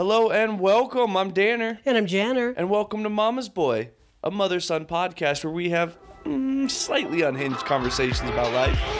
Hello and welcome. I'm Danner, And I'm Janner. and welcome to Mama's Boy, a mother son podcast where we have mm, slightly unhinged conversations about life.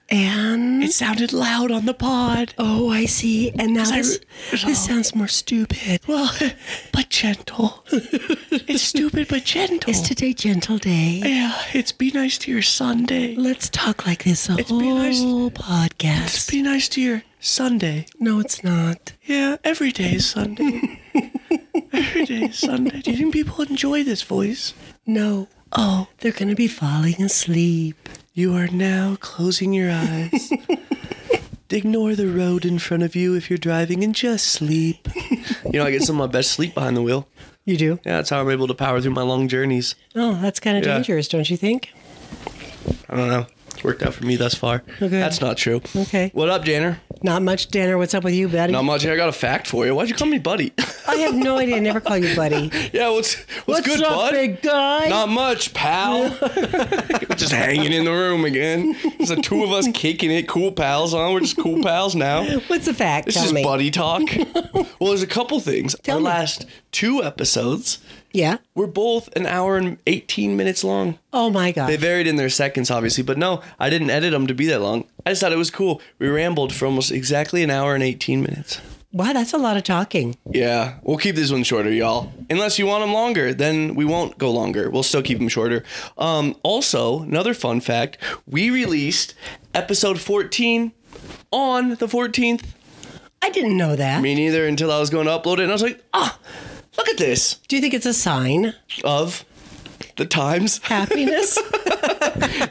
And it sounded loud on the pod. oh, I see. And now this, re- this sounds more stupid. Well, but gentle. It's stupid but gentle. Is today gentle day? yeah, it's be nice to your Sunday. Let's talk like this the It's be nice- whole podcast. Be nice to your Sunday. no, it's not. Yeah, every day is Sunday. every day is Sunday. Do you think people enjoy this voice? No, Oh, they're gonna be falling asleep. You are now closing your eyes. Ignore the road in front of you if you're driving and just sleep. You know, I get some of my best sleep behind the wheel. You do? Yeah, that's how I'm able to power through my long journeys. Oh, that's kind of Yeah. dangerous, don't you think? I don't know. It's worked out for me thus far. Okay. That's not true. Okay. What up, Janner? Not much, Danner. What's up with you, buddy? Not much. I got a fact for you. Why'd you call me buddy? I have no idea. I never call you buddy. yeah, what's what's, good, up, bud? big guy? Not much, pal. just hanging in the room again. It's the two of us kicking it, cool pals, huh? We're just cool pals now. What's the fact? This is buddy talk. well, there's a couple things. Tell Our me. last two episodes Yeah. We're both an hour and 18 minutes long. Oh my god. They varied in their seconds, obviously, but no, I didn't edit them to be that long. I just thought it was cool. We rambled for almost exactly an hour and 18 minutes. Wow, that's a lot of talking. Yeah, we'll keep this one shorter, y'all. Unless you want them longer, then we won't go longer. We'll still keep them shorter. Um, also, another fun fact: we released episode 14 on the 14th. I didn't know that. Me neither until I was going to upload it, and I was like, ah, look at this Do you think it's a sign? of the times. Happiness?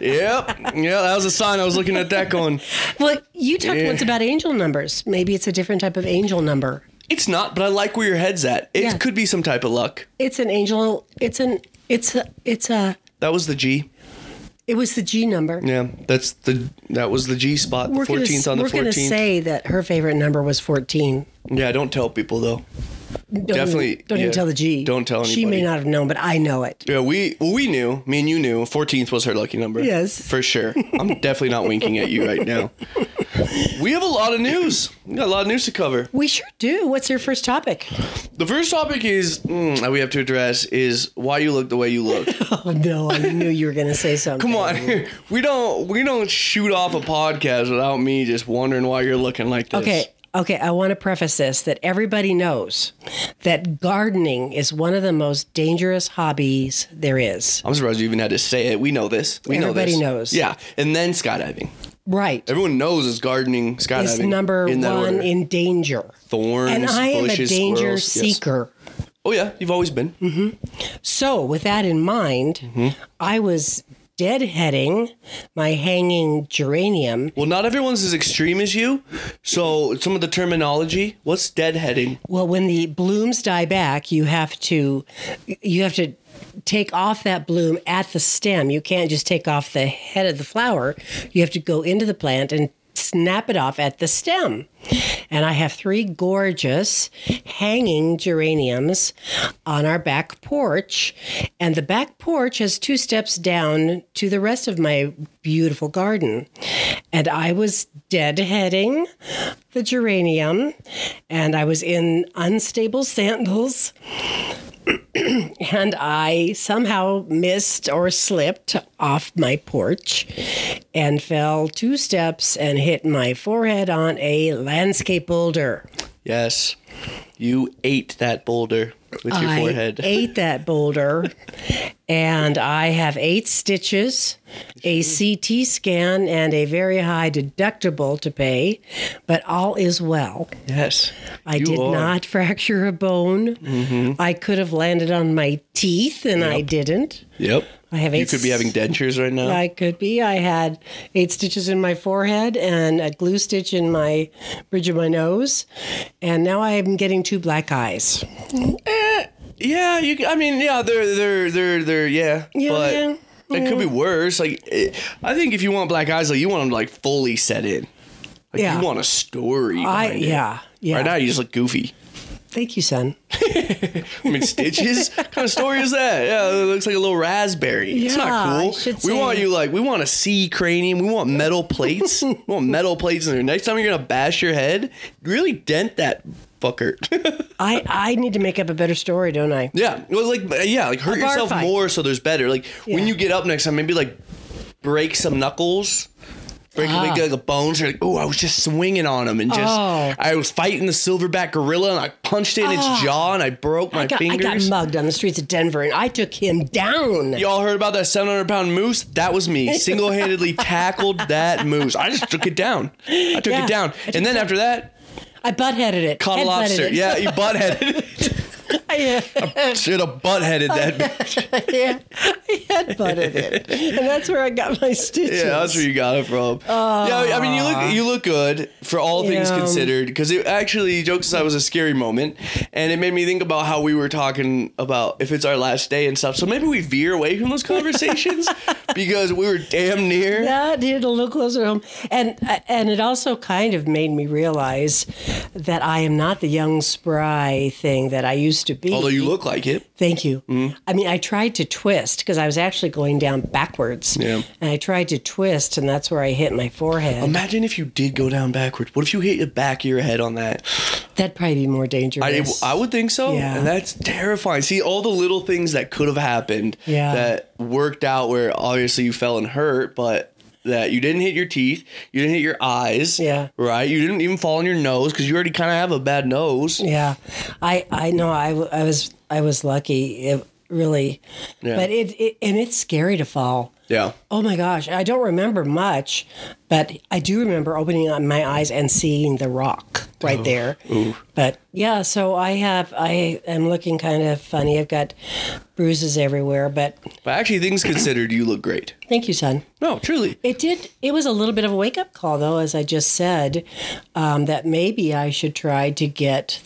yep, yeah, that was a sign. I was looking at that going, well, you talked Yeah. once about angel numbers. Maybe it's a different type of angel number. it's not, but I like where your head's at. It Yeah. could be some type of luck. It's an angel. It's an. It's a. It's a. That was the G. It was the G number. Yeah, that's the that was the G spot. The 14th on the fourteenth. we're gonna 14th. say that her favorite number was 14. Yeah, don't tell people though. Don't Definitely, Even, don't yeah. even tell the G. Don't tell anybody. She may not have known, but I know it. Yeah, we well we knew. Me and you knew. Fourteenth was her lucky number. Yes. for sure. I'm definitely not winking at you right now. We have a lot of news. We got a lot of news to cover. We sure do. What's your first topic? The first topic is mm, that we have to address is why you look the way you look. Oh no, I knew you were going to say something. Come on, we don't we don't shoot off a podcast without me just wondering why you're looking like this. Okay, okay. I want to preface this that everybody knows that gardening is one of the most dangerous hobbies there is. I'm surprised you even had to say it. We know this. We Everybody know this. Everybody knows. Yeah, and then skydiving. Right. Everyone knows it's gardening, skydiving. Is number in one order. in danger. thorns, And I am bushes, a danger squirrels. Yes. seeker. Oh yeah, you've always been. So, with that in mind, Mm-hmm. I was deadheading my hanging geranium. Well, not everyone's as extreme as you. So some of the terminology. What's deadheading? Well, when the blooms die back, you have to you have to take off that bloom at the stem. You can't just take off the head of the flower. You have to go into the plant and snap it off at the stem. And I have three gorgeous hanging geraniums on our back porch. And the back porch has two steps down to the rest of my beautiful garden. And I was deadheading the geranium and I was in unstable sandals. and I somehow missed or slipped off my porch and fell two steps and hit my forehead on a landscape boulder. Yes, you ate that boulder with your I forehead. ate that boulder and I have eight stitches, a CT scan, and a very high deductible to pay, but all is well. Yes. I you did are. not fracture a bone. Mm-hmm. I could have landed on my teeth, and I didn't. Yep. I have You eight could be having dentures right now. I could be. I had eight stitches in my forehead and a glue stitch in my bridge of my nose, and now I am getting two black eyes. Eh, Yeah, you. I mean, yeah, they're they're they're they're yeah, Yeah, but yeah, it could be worse. Like, eh, I think if you want black eyes, like you want them like fully set in. Like Yeah. you want a story. I behind it. yeah yeah. Right now, you just look goofy. Thank you, son. I mean, stitches. what kind of story is that? Yeah, it looks like a little raspberry. it's Yeah, not cool. I should we want you like we want a C cranium. We want metal plates. we want metal plates in there. Next time you're gonna bash your head, really dent that fucker. I I need to make up a better story, don't I? Yeah, well, like yeah, like hurt yourself fight. more so there's better. Like when you get up next time, maybe like break some knuckles. Break Ah. like, like bones. Like, oh, I was just swinging on him and just Oh. I was fighting the silverback gorilla and I punched it in its jaw and I broke my I got, I got mugged on the streets of Denver, and I took him down. Y'all heard about that 700 pound moose? That was me. Single handedly tackled that moose. I just took it down. I took Yeah, it down. And then after that, I butt headed it. caught a lobster. Yeah, you butt headed it. I, Should have butt headed that bitch. yeah, I head butted it, and that's where I got my stitches. Yeah, that's where you got it from. yeah, I mean, you look ah. you look good for all things Yeah. considered. Because it actually, jokes aside, was a scary moment, and it made me think about how we were talking about if it's our last day and stuff. So maybe we veer away from those conversations because we were damn near. Yeah, did a little closer home, and uh, and it also kind of made me realize that I am not the young spry thing that I used to be. Although you look like it. Thank you. Mm-hmm. I mean, I tried to twist because I was actually going down backwards. Yeah. And I tried to twist, and that's where I hit my forehead. Imagine if you did go down backwards. What if you hit the back of your head on that? That'd probably be more I, dangerous. I would think so. Yeah. And that's terrifying. See, all the little things that could have happened Yeah. that worked out where obviously you fell and hurt, but that you didn't hit your teeth, you didn't hit your eyes. Yeah. Right? You didn't even fall on your nose because you already kind of have a bad nose. yeah, I I know I, I was I was lucky. It really, Yeah. but it, it and it's scary to fall. Yeah. Oh my gosh, I don't remember much, but I do remember opening up my eyes and seeing the rock right there. Ooh. But yeah, so I have I am looking kind of funny. I've got bruises everywhere, but But actually, things considered, you look great. thank you, son. No, truly. It did. It was a little bit of a wake up call, though, as I just said, um, that maybe I should try to get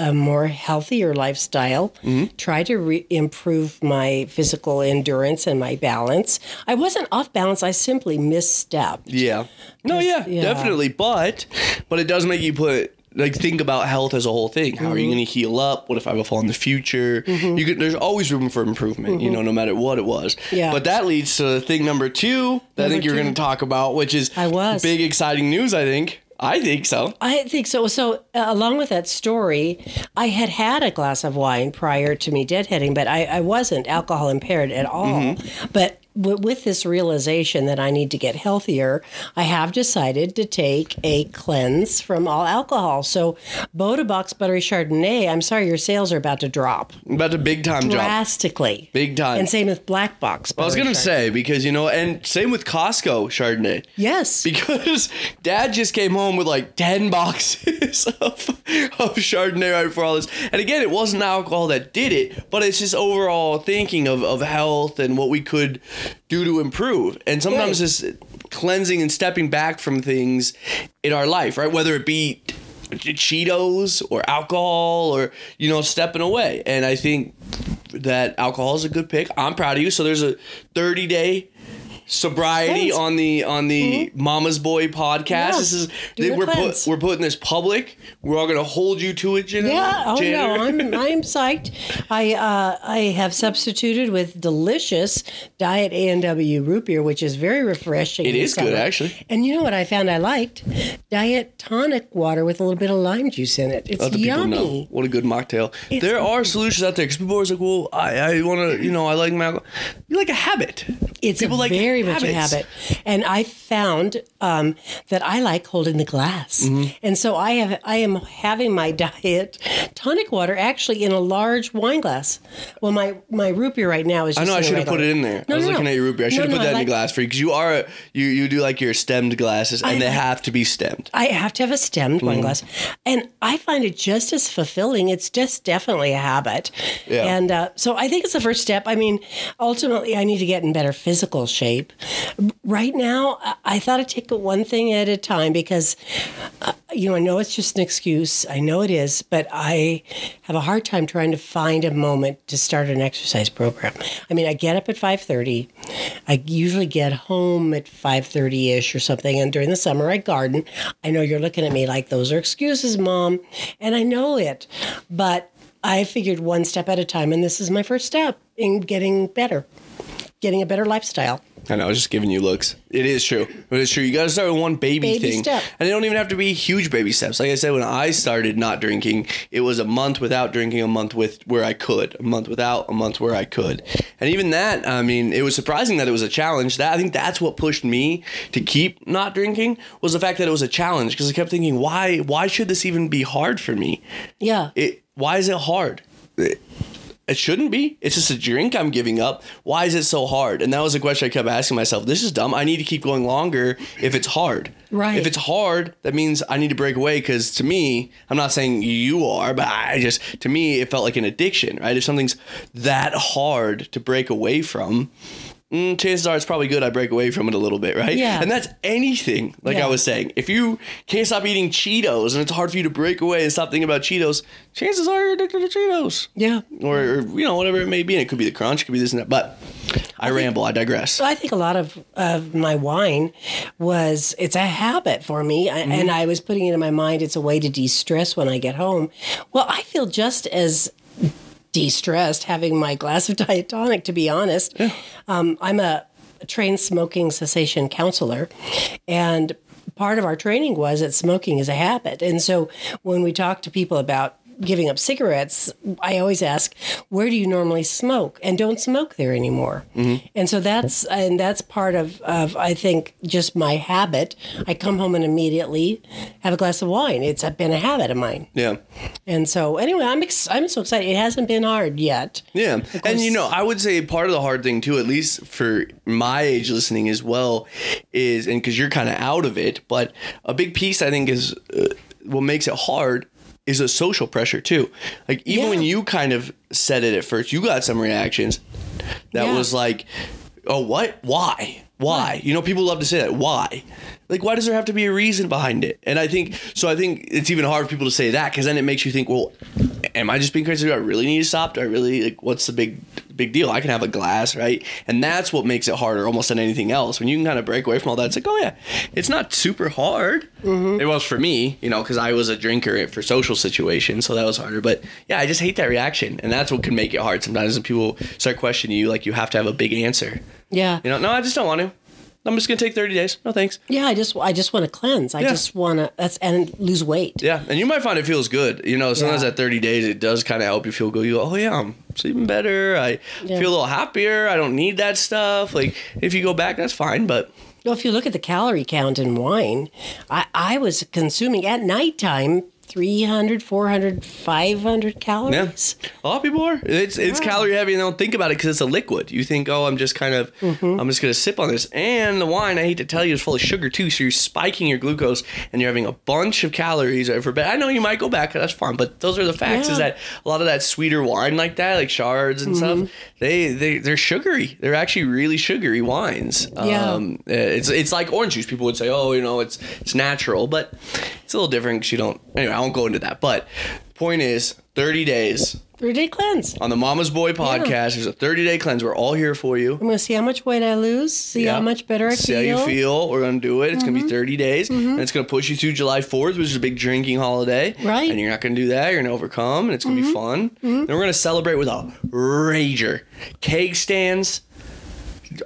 a more healthier lifestyle. Mm-hmm. Try to re- improve my physical endurance and my balance. I wasn't off balance. I simply misstepped. Yeah. No, yeah, yeah. definitely. But but it does make you put like think about health as a whole thing. How are you mm-hmm. going to heal up? What if I have a fall in the future? Mm-hmm. You could. There's always room for improvement. You know, no matter what it was. Yeah. But that leads to thing number two that I think you're going to talk about, which is I was. big exciting news. I think. I think so. I think so. So, uh, along with that story, I had had a glass of wine prior to me deadheading, but I, I wasn't alcohol impaired at all. But w- with this realization that I need to get healthier, I have decided to take a cleanse from all alcohol. So, Bota Box Buttery Chardonnay, I'm sorry, your sales are about to drop About a big time drop. drastically. Big time. And same with Black Box. I was gonna say because you know, and same with Costco Chardonnay. Yes. because dad just came home with like 10 boxes of, of Chardonnay right before all this. And again, it wasn't alcohol that did it, but it's just overall thinking of, of health and what we could do to improve. And sometimes Right. this cleansing and stepping back from things in our life, right? Whether it be Cheetos or alcohol or, you know, stepping away. And I think that alcohol is a good pick. I'm proud of you. So there's a 30 day sobriety Thanks. on the on the Mama's Boy podcast. Yeah. This is Do the we're put, we're putting this public. We're all gonna hold you to it, Jan- Yeah. Oh Janitor. no, I'm I'm psyched. I uh, I have substituted with delicious Diet A and W root beer, which is very refreshing. It is is good, actually. And you know what I found I liked? Diet tonic water with a little bit of lime juice in it. It's Let yummy. what a good mocktail. there are solutions out there because people are always like, "Well, I, I want to, you know, I like my, you like a habit. It's People a like very much a habit, and I found um, that I like holding the glass, Mm-hmm. and so I have I am having my diet tonic water actually in a large wine glass. Well, my my root beer right now is. I know I should have put it in there. No, I was no, looking no. at your root beer. I should have put that I in like- the glass for you because you are a, you you do like your stemmed glasses and I they have to be stemmed. I have to have a stemmed Mm. wine glass, and I find it just as fulfilling. It's just definitely a habit, Yeah. and uh, so I think it's the first step. I mean, ultimately, I need to get in better physical shape. Right now, I- thought I'd take one thing at a time because, uh, you know, I know it's just an excuse. I know it is, but I have a hard time trying to find a moment to start an exercise program. I mean, I get up at five thirty. I usually get home at five thirty ish or something, and during the summer I garden. I know you're looking at me like those are excuses, mom, and I know it, but I figured one step at a time, and this is my first step in getting better, getting a better lifestyle. I know, I was just giving you looks. It is true. But it's true. You got to start with one baby, Baby thing. step. And they don't even have to be huge baby steps. Like I said, when I started not drinking, it was a month without drinking, a month with where I could, a month without, a month where I could. And even that, I mean, it was surprising that it was a challenge. That I think that's what pushed me to keep not drinking was the fact that it was a challenge because I kept thinking, why why should this even be hard for me? Yeah. it why is it hard it, it shouldn't be. It's just a drink i'm giving up. Why is it so hard? And that was a question i kept asking myself. This is dumb. I need to keep going longer if it's hard. Right. if it's hard that means i need to break away because to me i'm not saying you are but i just to me it felt like an addiction right? If something's that hard to break away from mm, chances are it's probably good I break away from it a little bit, right? Yeah. And that's anything, like Yeah. I was saying. If you can't stop eating Cheetos and it's hard for you to break away and stop thinking about Cheetos, chances are you're addicted to Cheetos. Yeah. Or, or, you know, whatever it may be. And it could be the crunch, it could be this and that. But I, ramble, I digress. So I think a lot of, of my wine was it's a habit for me, Mm-hmm. and I was putting it in my mind. It's a way to de stress when I get home. Well, I feel just as de-stressed having my glass of diet tonic. To be honest, um, I'm a trained smoking cessation counselor, and part of our training was that smoking is a habit. And so when we talk to people about giving up cigarettes, I always ask, "Where do you normally smoke?" And don't smoke there anymore. And so that's and that's part of of I think just my habit. I come home and immediately have a glass of wine. It's been a habit of mine. Yeah. And so anyway, I'm ex- I'm so excited. It hasn't been hard yet. Yeah. And you know, I would say part of the hard thing too, at least for my age listening as well, is and because you're kind of out of it, but a big piece I think is uh, what makes it hard is a social pressure too. Like even Yeah. when you kind of said it at first, you got some reactions that Yeah. was like, "Oh, what? Why? Why?" You know, people love to say that. Why? Like, why does there have to be a reason behind it? And I think so. I think it's even hard for people to say that because then it makes you think, well, am I just being crazy? Do I really need to stop? Do I really like? What's the big big deal? I can have a glass, right? And that's what makes it harder, almost than anything else. When you can kind of break away from all that, it's like, oh yeah, it's not super hard. Mm-hmm. It was for me, you know, because I was a drinker for social situations, so that was harder. But yeah, I just hate that reaction, and that's what can make it hard sometimes. When people start questioning you, like you have to have a big answer. Yeah. You know, no, I just don't want to. I'm just gonna take 30 days. No thanks. Yeah, I just I just want to cleanse. I Yeah. just want to that's and lose weight. Yeah, and you might find it feels good. You know, sometimes Yeah. at 30 days, it does kind of help you feel good. You go, oh yeah, I'm sleeping better. I Yeah. feel a little happier. I don't need that stuff. Like if you go back, that's fine. But Well, if you look at the calorie count in wine, I, I was consuming at nighttime 300, 400, 500 yeah, calories. a lot of people are. It's it's calorie heavy, and they don't think about it because it's a liquid. You think, oh, I'm just kind of, Mm-hmm. I'm just gonna sip on this. And the wine, I hate to tell you, is full of sugar too. So you're spiking your glucose, and you're having a bunch of calories over. But I know you might go back. That's fine. But those are the facts. Is that a lot of that sweeter wine like that, like chards and Mm-hmm. stuff, they they they're sugary. They're actually really sugary wines. Yeah. Um, it's it's like orange juice. People would say, oh, you know, it's it's natural, but it's a little different because you don't. Anyway, I won't go into that. But point is, 30 days Three day cleanse. on the Mama's Boy podcast. There's a 30 day cleanse. We're all here for you. I'm going to see how much weight I lose, see how much better I See feel. how you feel. We're going to do it. It's going to be mm-hmm. 30 days. Mm-hmm. And it's going to push you through July 4th, which is a big drinking holiday. Right. And you're not going to do that. You're going to overcome, and it's going to be mm-hmm. fun. And we're going to celebrate with a rager. Cake stands.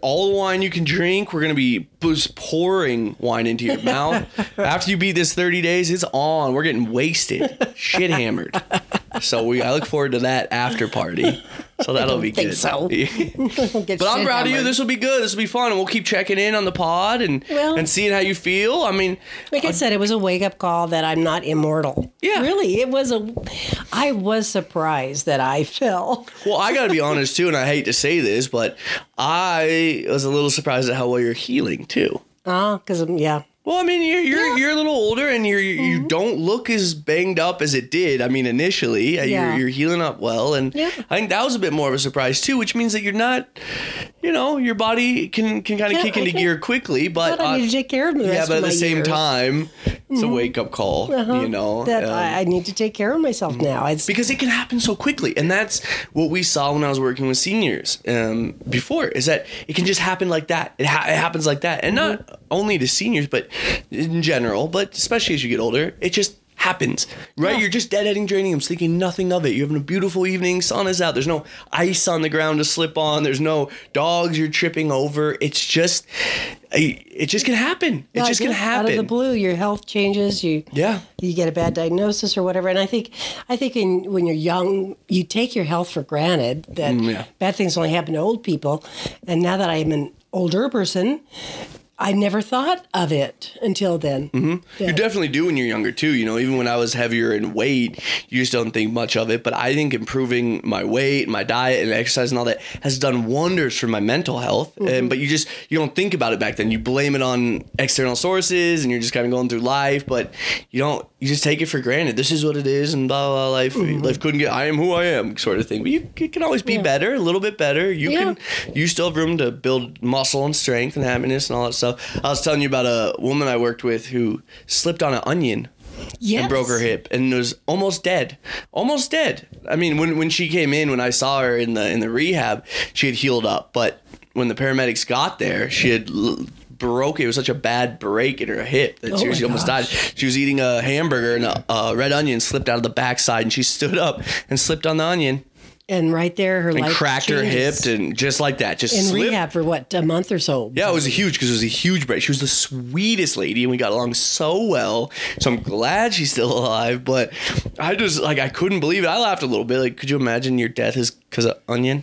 All the wine you can drink. We're going to be just pouring wine into your mouth. After you beat this 30 days, it's on. We're getting wasted, shit hammered. So we I look forward to that after party. So that'll be think good. so. But I'm proud of you. This will be good. This will be fun, and we'll keep checking in on the pod and Well- and seeing how you feel. I mean, Like I said, it was a wake up call that I'm not immortal. Yeah. Really, it was a. I was surprised that I fell. well, I got to be honest too, and I hate to say this, but I was a little surprised at how well you're healing too. Ah, oh, because yeah. Well, I mean, you're you're, Yeah. Mm-hmm. you're a little older, and you're you don't look as banged up as it did. I mean, initially, Uh, Yeah. you're you're healing up well, and Yeah. I think that was a bit more of a surprise too, which means that you're not, you know, your body can can kind of kick I into gear quickly, but I uh, need to take care of me. yeah, but at the same years. time, it's a wake up call, you know. Uh-huh. that um, I, I need to take care of myself now. It's, because it can happen so quickly and that's what we saw when i was working with seniors um, before is that it can just happen like that it, ha- it happens like that and Mm-hmm. not only to seniors but in general but especially as you get older it just happens right Yeah. you're just deadheading geraniums thinking nothing of it you're having a beautiful evening sun is out there's no ice on the ground to slip on there's no dogs you're tripping over it's just it just can happen Yeah, just Out happen of the blue, your health changes. You Yeah. You get a bad diagnosis or whatever. And I think, I think in, when you're young, you take your health for granted. That Mm, yeah. bad things only happen to old people. And now that I'm an older person, I never thought of it until then. Mm-hmm. You definitely do when you're younger too. You know, even when I was heavier in weight, you just don't think much of it. But I think improving my weight, my diet, and exercise and all that has done wonders for my mental health. And but you just you don't think about it back then. You blame it on external sources, and you're just kind of going through life. But you don't. You just take it for granted. This is what it is, and blah blah. blah life mm-hmm. life couldn't get. I am who I am, sort of thing. But you, it can always be Yeah. better, a little bit better. You Yeah. can. You still have room to build muscle and strength and happiness and all that stuff. I was telling you about a woman I worked with who slipped on an onion Yes. and broke her hip and was almost dead. Almost dead. I mean, when when she came in, when I saw her in the in the rehab, she had healed up, but when the paramedics got there, she had l- broke it was such a bad break in her hip that Oh she, she almost died she was eating a hamburger and a, a red onion slipped out of the backside and she stood up and slipped on the onion And right there, her and cracked her hip and just like that just in slipped rehab for what a month or so. yeah, it was a huge because it was a huge break. She was the sweetest lady, and we got along so well. So I'm glad she's still alive. But I just like I couldn't believe it. I laughed a little bit. Like, could you imagine your death is because of onion?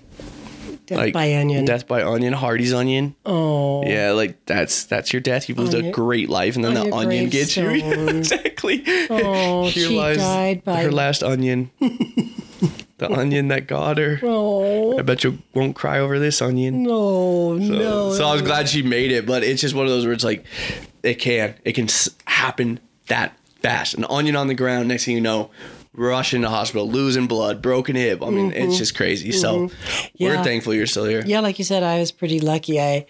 Death Like by onion. Death by onion. Hardee's onion. Oh. Yeah, like that's that's your death. You've lived On a great life, and then the onion gets you. exactly. Oh, Here she lies died by- her last onion. the onion that got her. Oh. I bet you won't cry over this onion. No, no. So I was glad she made it, but it's just one of those where it's like, it can, it can happen that fast. An onion on the ground, next thing you know, rush into hospital, losing blood, broken hip. I mean, it's just crazy. So we're Mm-hmm. Thankful you're still here. Yeah, like you said, I was pretty lucky. I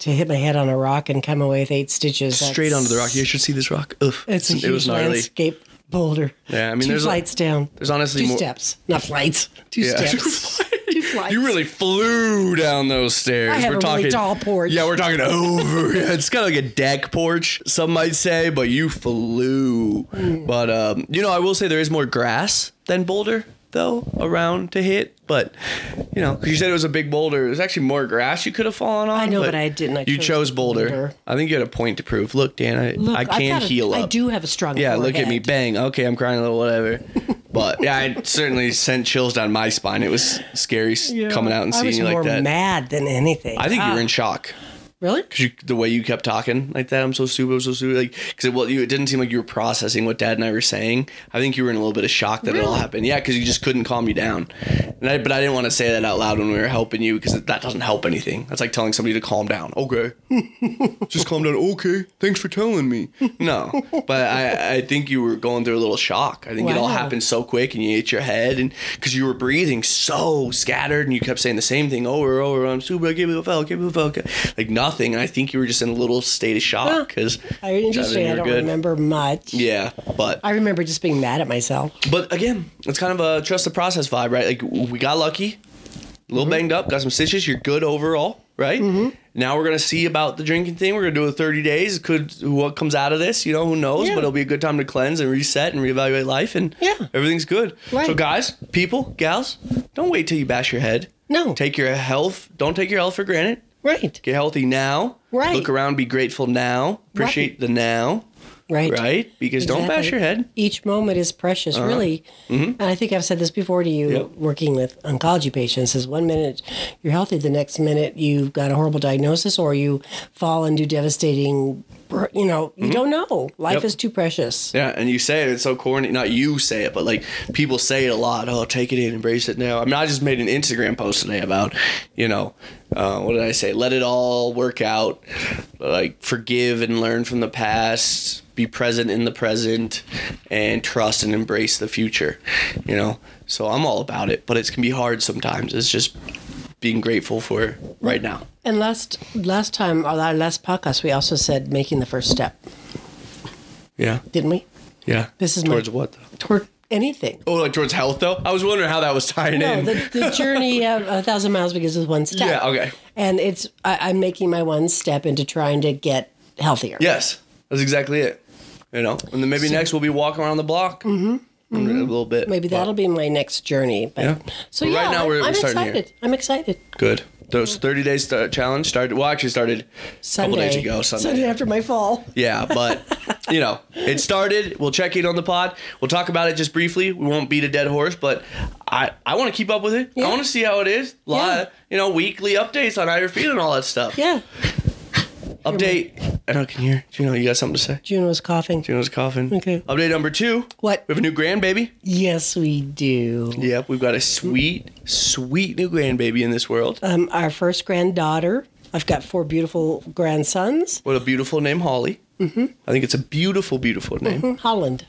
to hit my head on a rock and come away with eight stitches. Straight onto the rock. You should see this rock. Ugh, It's a it huge was gnarly. landscape boulder. Yeah, I mean, two there's a- down. There's honestly two more. steps, not flights. Two Yeah. steps. flights. You really flew down those stairs. I have we're a really talking tall porch. Yeah, we're talking over. it's kind of like a deck porch, some might say, but you flew. Mm. But um, you know, I will say there is more grass than Boulder though around to hit. But you know, because you said it was a big boulder, It was actually more grass you could have fallen on. I know, but I didn't. I you chose chose Boulder. Boulder. I think you had a point to prove. Look, Dan, I, Look, I can got a- heal up. I do have a strong. Yeah, look at me, bang. Okay, I'm crying a little, whatever. but yeah, I certainly sent chills down my spine. It was scary Yeah. coming out and I seeing was you like more that. mad than anything. I think you Ah, were in shock really. because you, the way you kept talking like that. I'm so stupid. I'm so stupid. Like because it, well, you, it didn't seem like you were processing what Dad and I were saying. I think you were in a little bit of shock that it all happened. Yeah, because you just couldn't calm you down. And I, but I didn't want to say that out loud when we were helping you because that doesn't help anything. That's like telling somebody to calm down. Okay, just calm down. Okay, thanks for telling me. No, but I, I think you were going through a little shock. I think it all happened so quick and you hit your head and because you were breathing so scattered and you kept saying the same thing over and over. I'm stupid. I can't believe I fell. I can't believe I fell. Like nothing. And I think you were just in a little state of shock because I, interesting. I don't remember much. Yeah, but I remember just being mad at myself. but again, it's kind of a trust the process vibe, right? Like we got lucky, a little Mm-hmm. banged up, got some stitches. You're good overall, right? Now we're gonna see about the drinking thing. We're gonna do it 30 days. Could what comes out of this? You know, who knows? Yeah. But it'll be a good time to cleanse and reset and reevaluate life, and Yeah. everything's good. Right. So guys, people, gals, don't wait till you bash your head. No. Take your health. Don't take your health for granted. Right. Get healthy now. Right. Look around. Be grateful now. Appreciate Right. the now. Right. Right? Because don't bash your head. Each moment is precious, really. Mhm. And I think I've said this before to you, Uh-huh. Yep. working with oncology patients, is one minute you're healthy, the next minute you've got a horrible diagnosis or you fall into devastating, you know, you don't know. Life Mm-hmm. Yep. is too precious. Yeah, and you say it, it's so corny. Not you say it, but like people say it a lot. Oh, take it in, embrace it now. I mean, I just made an Instagram post today about, you know, uh, what did I say? Let it all work out. Like forgive and learn from the past. Be present in the present, and trust and embrace the future. You know, so I'm all about it, but it can be hard sometimes. It's just being grateful for right now. And last last time, our last podcast, we also said making the first step, Yeah, didn't we? yeah. This is my- towards what? Though? Toward anything. Oh, like towards health though. I was wondering how that was tying No, in. the, the journey of a thousand miles begins with one step. Yeah, okay. And it's I, I'm making my one step into trying to get healthier. Yes, that's exactly it. You know, and then maybe next we'll be walking around the block mm-hmm. a little bit. Maybe that'll be my next journey. But, Yeah. So But yeah, right now we're- I'm we're starting here. excited. I'm excited. good. Those thirty days st- challenge started. Well, actually started a couple days ago. Sunday. Sunday after my fall. Yeah, but you know, it started. We'll check in on the pod. We'll talk about it just briefly. We won't beat a dead horse, but I I want to keep up with it. Yeah. I want to see how it is. A lot, Yeah. of, you know, weekly updates on how you're feeling, and all that stuff. Yeah. Update. I know. Can hear? Do you got something to say? June was coughing. Juno's coughing. Okay. Update number two. What? We have a new grandbaby. Yes, we do. Yep, we've got a sweet, sweet new grandbaby in this world. Um, our first granddaughter. I've got four beautiful grandsons. What a beautiful name, Holly. Mm-hmm. I think it's a beautiful, beautiful name. Holland.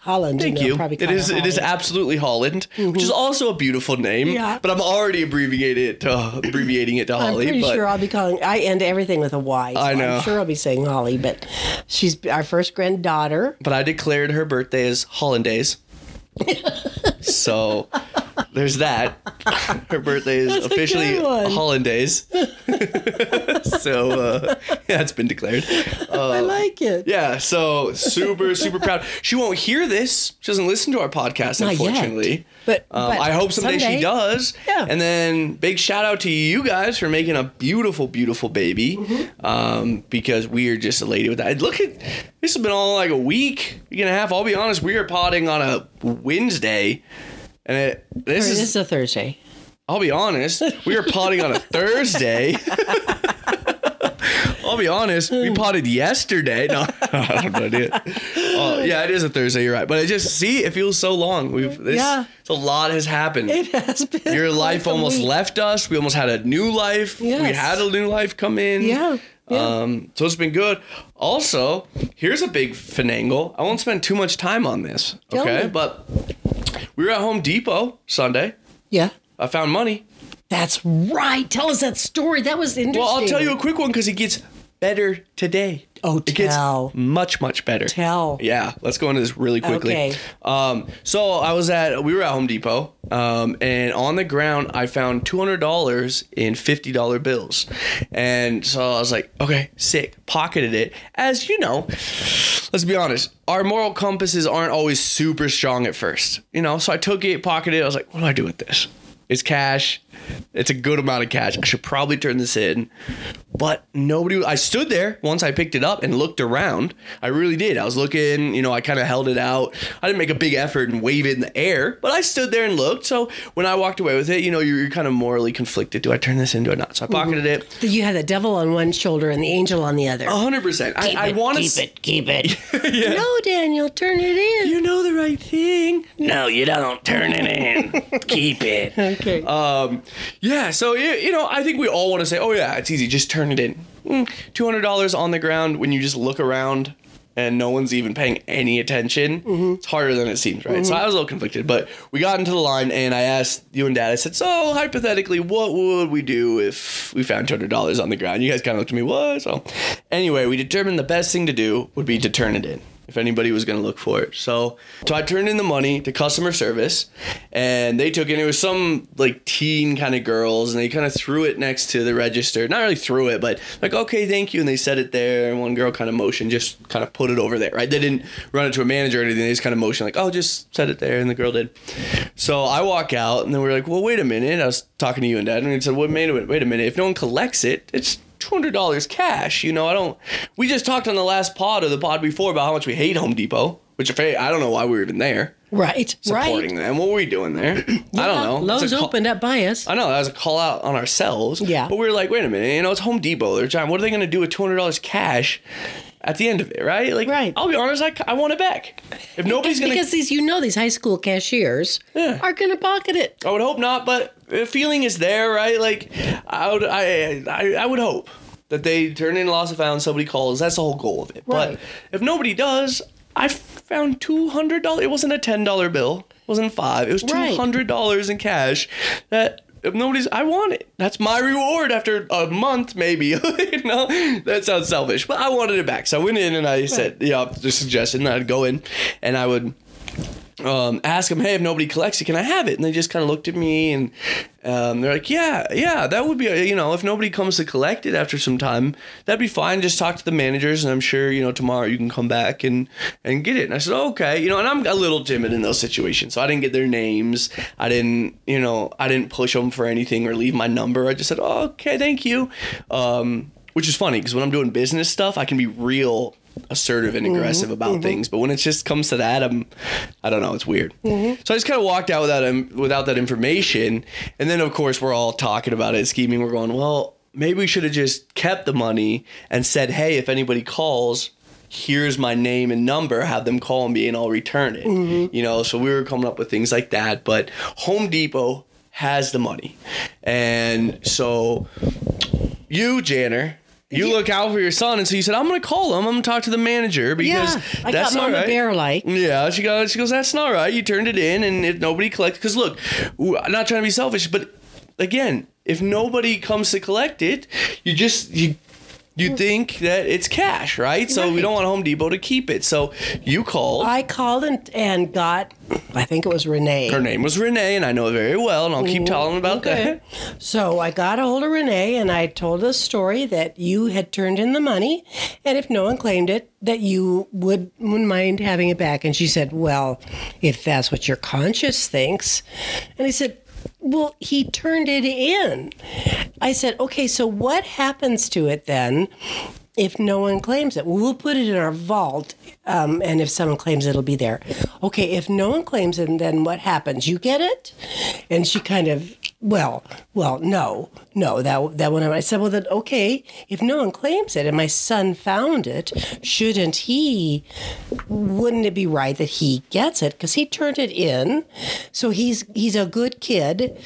Holland. Thank you. It is. It is absolutely Holland, which is also a beautiful name. Yeah. But I'm already abbreviating it to abbreviating it to Holly. I'm pretty sure I'll be calling. I end everything with a Y. so I know. I'm sure I'll be saying Holly, but she's our first granddaughter. but I declared her birthday as Hollandaise. so there's that. Her birthday is That's officially. Hollandaise. so uh, yeah, it's been declared. I like it. Yeah, so super, super proud. She won't hear this. She doesn't listen to our podcast, Not yet. unfortunately. But- um, but I hope someday, someday. she does. Yeah. And then big shout out to you guys for making a beautiful, beautiful baby. Mm-hmm. Um, because we are just elated with that. Look at this has been all like a week, week and a half. I'll be honest, we are potting on a Wednesday. And it, this This is is a Thursday. I'll be honest. We are potting on a Thursday. I'll be honest. We potted yesterday. No, I don't know. Dude. Oh, yeah, it is a Thursday. You're right. But I just see, it feels so long. We've this. Yeah. it's a lot has happened. It has been. Your life almost week. left us. We almost had a new life. Yes. We had a new life come in. Yeah, yeah. Um, so it's been good. Also, here's a big finagle. I won't spend too much time on this. Tell okay, me. but we were at Home Depot Sunday. Yeah. I found money. That's right. Tell us that story. That was interesting. Well, I'll tell you a quick one because it gets better today. Oh, it gets tell. much much better. Tell. Yeah, let's go into this really quickly. Okay. Um, so I was at we were at Home Depot, um, and on the ground I found two hundred dollars in fifty dollar bills, and so I was like, okay, sick. Pocketed it, as you know. Let's be honest, our moral compasses aren't always super strong at first, you know. So I took it, pocketed it. I was like, what do I do with this? It's cash. It's a good amount of cash. I should probably turn this in. But nobody, I stood there once I picked it up and looked around. I really did. I was looking, you know, I kind of held it out. I didn't make a big effort and wave it in the air, but I stood there and looked. So when I walked away with it, you know, you're, you're kind of morally conflicted. Do I turn this in? Do I not? So I pocketed it. You had the devil on one shoulder and the angel on the other. 100%. I, Keep I it, want to. keep it, keep it. No, Daniel, turn it in. You know the right thing. No, you don't. Turn it in. keep it. Okay. Um, yeah, so you, you know, I think we all want to say, "Oh yeah, it's easy, just turn it in." Mm, Two hundred dollars on the ground when you just look around and no one's even paying any attention. It's harder than it seems, right? So I was a little conflicted, but we got into the line and I asked you and Dad. I said, "So hypothetically, what would we do if we found two hundred dollars on the ground?" You guys kind of looked at me, "What?" So anyway, we determined the best thing to do would be to turn it in if anybody was going to look for it. So, so I turned in the money to customer service and they took it. It was some like teen kind of girls and they kind of threw it next to the register. Not really threw it, but like, okay, thank you. And they set it there. And one girl kind of motioned, just kind of put it over there, right? They didn't run it to a manager or anything. They just kind of motioned like, oh, just set it there. And the girl did. So I walk out and then we're like, well, wait a minute. I was talking to you and dad and we said, a minute, wait a minute. If no one collects it, it's $200 cash. You know, I don't. We just talked on the last pod or the pod before about how much we hate Home Depot, which if I, I don't know why we were even there Right. supporting right. them. What were we doing there? I don't know. Lowe's call- opened up by us. I know that was a call out on ourselves. Yeah. But we were like, wait a minute, you know, it's Home Depot. They're trying. What are they going to do with two hundred dollars cash at the end of it? Right. Like, Right. I'll be honest. I, I want it back. If nobody's going to, because these, you know, these high school cashiers Yeah. are going to pocket it. I would hope not. But the feeling is there, right? Like, I would, I, I, I would hope that they turn in loss of found. Somebody calls. That's the whole goal of it. Right. But if nobody does, I found two hundred dollars. It wasn't a ten dollar bill. It wasn't five. It was two Right. hundred dollars in cash. That if nobody's, I want it. That's my reward after a month, maybe. you know, that sounds selfish, but I wanted it back. So I went in and I said, yeah, the suggestion that I'd go in and I would um, ask them, hey, if nobody collects it, can I have it? And they just kind of looked at me and um, they're like, yeah, yeah, that would be, you know, if nobody comes to collect it after some time, that'd be fine. Just talk to the managers and I'm sure, you know, tomorrow you can come back and, and get it. And I said, okay, you know, and I'm a little timid in those situations. So I didn't get their names. I didn't, you know, I didn't push them for anything or leave my number. I just said, oh, okay, thank you. Um, which is funny because when I'm doing business stuff, I can be real assertive and mm-hmm. aggressive about mm-hmm. things. But when it just comes to that, I'm, I don't know, it's weird. Mm-hmm. So I just kind of walked out without um, without that information, and then of course we're all talking about it, scheming. We're going, well, maybe we should have just kept the money and said, hey, if anybody calls. Here's my name and number. Have them call me, and I'll return it. You know, so we were coming up with things like that. But Home Depot has the money, and so you, Janner, you look out for your son, and so you said, "I'm going to call him. I'm going to talk to the manager because I that's got not Mama right." Bear like. Yeah, she goes. She goes. That's not right. You turned it in, and if nobody collects, because look, I'm not trying to be selfish, but again, if nobody comes to collect it, you just you. You mm. think that it's cash, right? So we don't want Home Depot to keep it. So you called. I called and, and got, I think it was Renee. Her name was Renee, and I know it very well, and I'll keep mm-hmm. telling about Okay. that. So I got a hold of Renee and I told the story that you had turned in the money, and if no one claimed it, that you would wouldn't mind having it back. And she said, "Well, if that's what your conscience thinks," and I said. Well, he turned it in. I said, okay, so what happens to it then if no one claims it? Well, put it in our vault, um, and if someone claims it, it'll be there. Okay, if no one claims it, then what happens? You get it? And she kind of, well, well, no, no, that that one. I said, well, then okay, if no one claims it, and my son found it, shouldn't he? Wouldn't it be right that he gets it because he turned it in? So he's he's a good kid,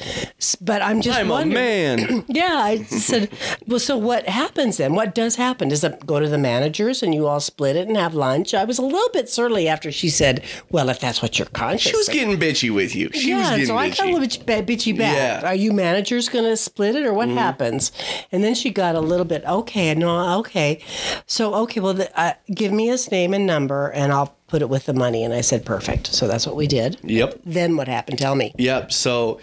but I'm just I'm a man. Yeah, I said, well, so what happens then? What does happen? Does it go to the managers and you all split it and have lunch? I was a little bit surly after she said, well, if that's what your conscience She was getting bitchy with you. She was yeah, getting so I bitchy. got a little bit bitchy back. Yeah. Mm-hmm. Are you managers going to split it or what happens? And then she got a little bit, okay, no, okay. So, okay, well, the, uh, give me his name and number and I'll put it with the money. And I said, perfect. So that's what we did. Yep. Then what happened? Tell me. Yep. So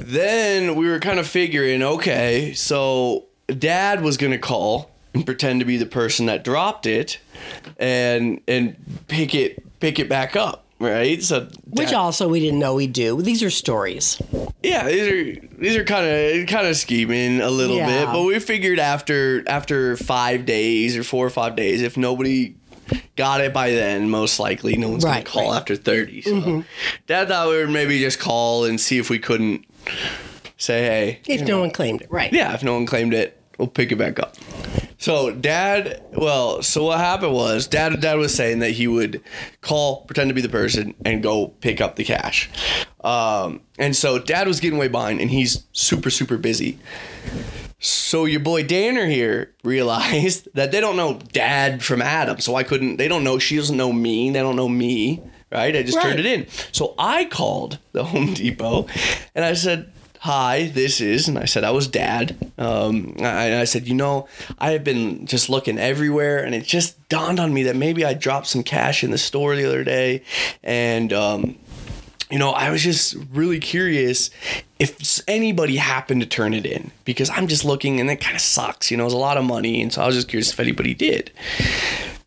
then we were kind of figuring, okay, so dad was gonna call and pretend to be the person that dropped it and and pick it pick it back up. Right, so Which dad- also we didn't know we'd do. These are stories. yeah, these are these are kind of kind of scheming a little Yeah. bit, but we figured after after five days or four or five days, if nobody got it by then, most likely no one's Right, gonna call right. Mm-hmm. after thirty. So Dad thought we would maybe just call and see if we couldn't say, hey, If no one claimed it, right? yeah, if no one claimed it, we'll pick it back up. So dad, well, so what happened was dad dad was saying that he would call, pretend to be the person, and go pick up the cash. Um, and so dad was getting way behind, and he's super super busy. So your boy Danner here realized that they don't know dad from Adam, so I couldn't. They don't know. She doesn't know me. They don't know me. Right? I just turned it in. So I called the Home Depot, and I said, "Hi, this is," and I said I was dad. Um, I, I said, you know, I have been just looking everywhere, and it just dawned on me that maybe I dropped some cash in the store the other day, and um, you know, I was just really curious if anybody happened to turn it in because I'm just looking and it kind of sucks. You know, it's a lot of money. And so I was just curious if anybody did.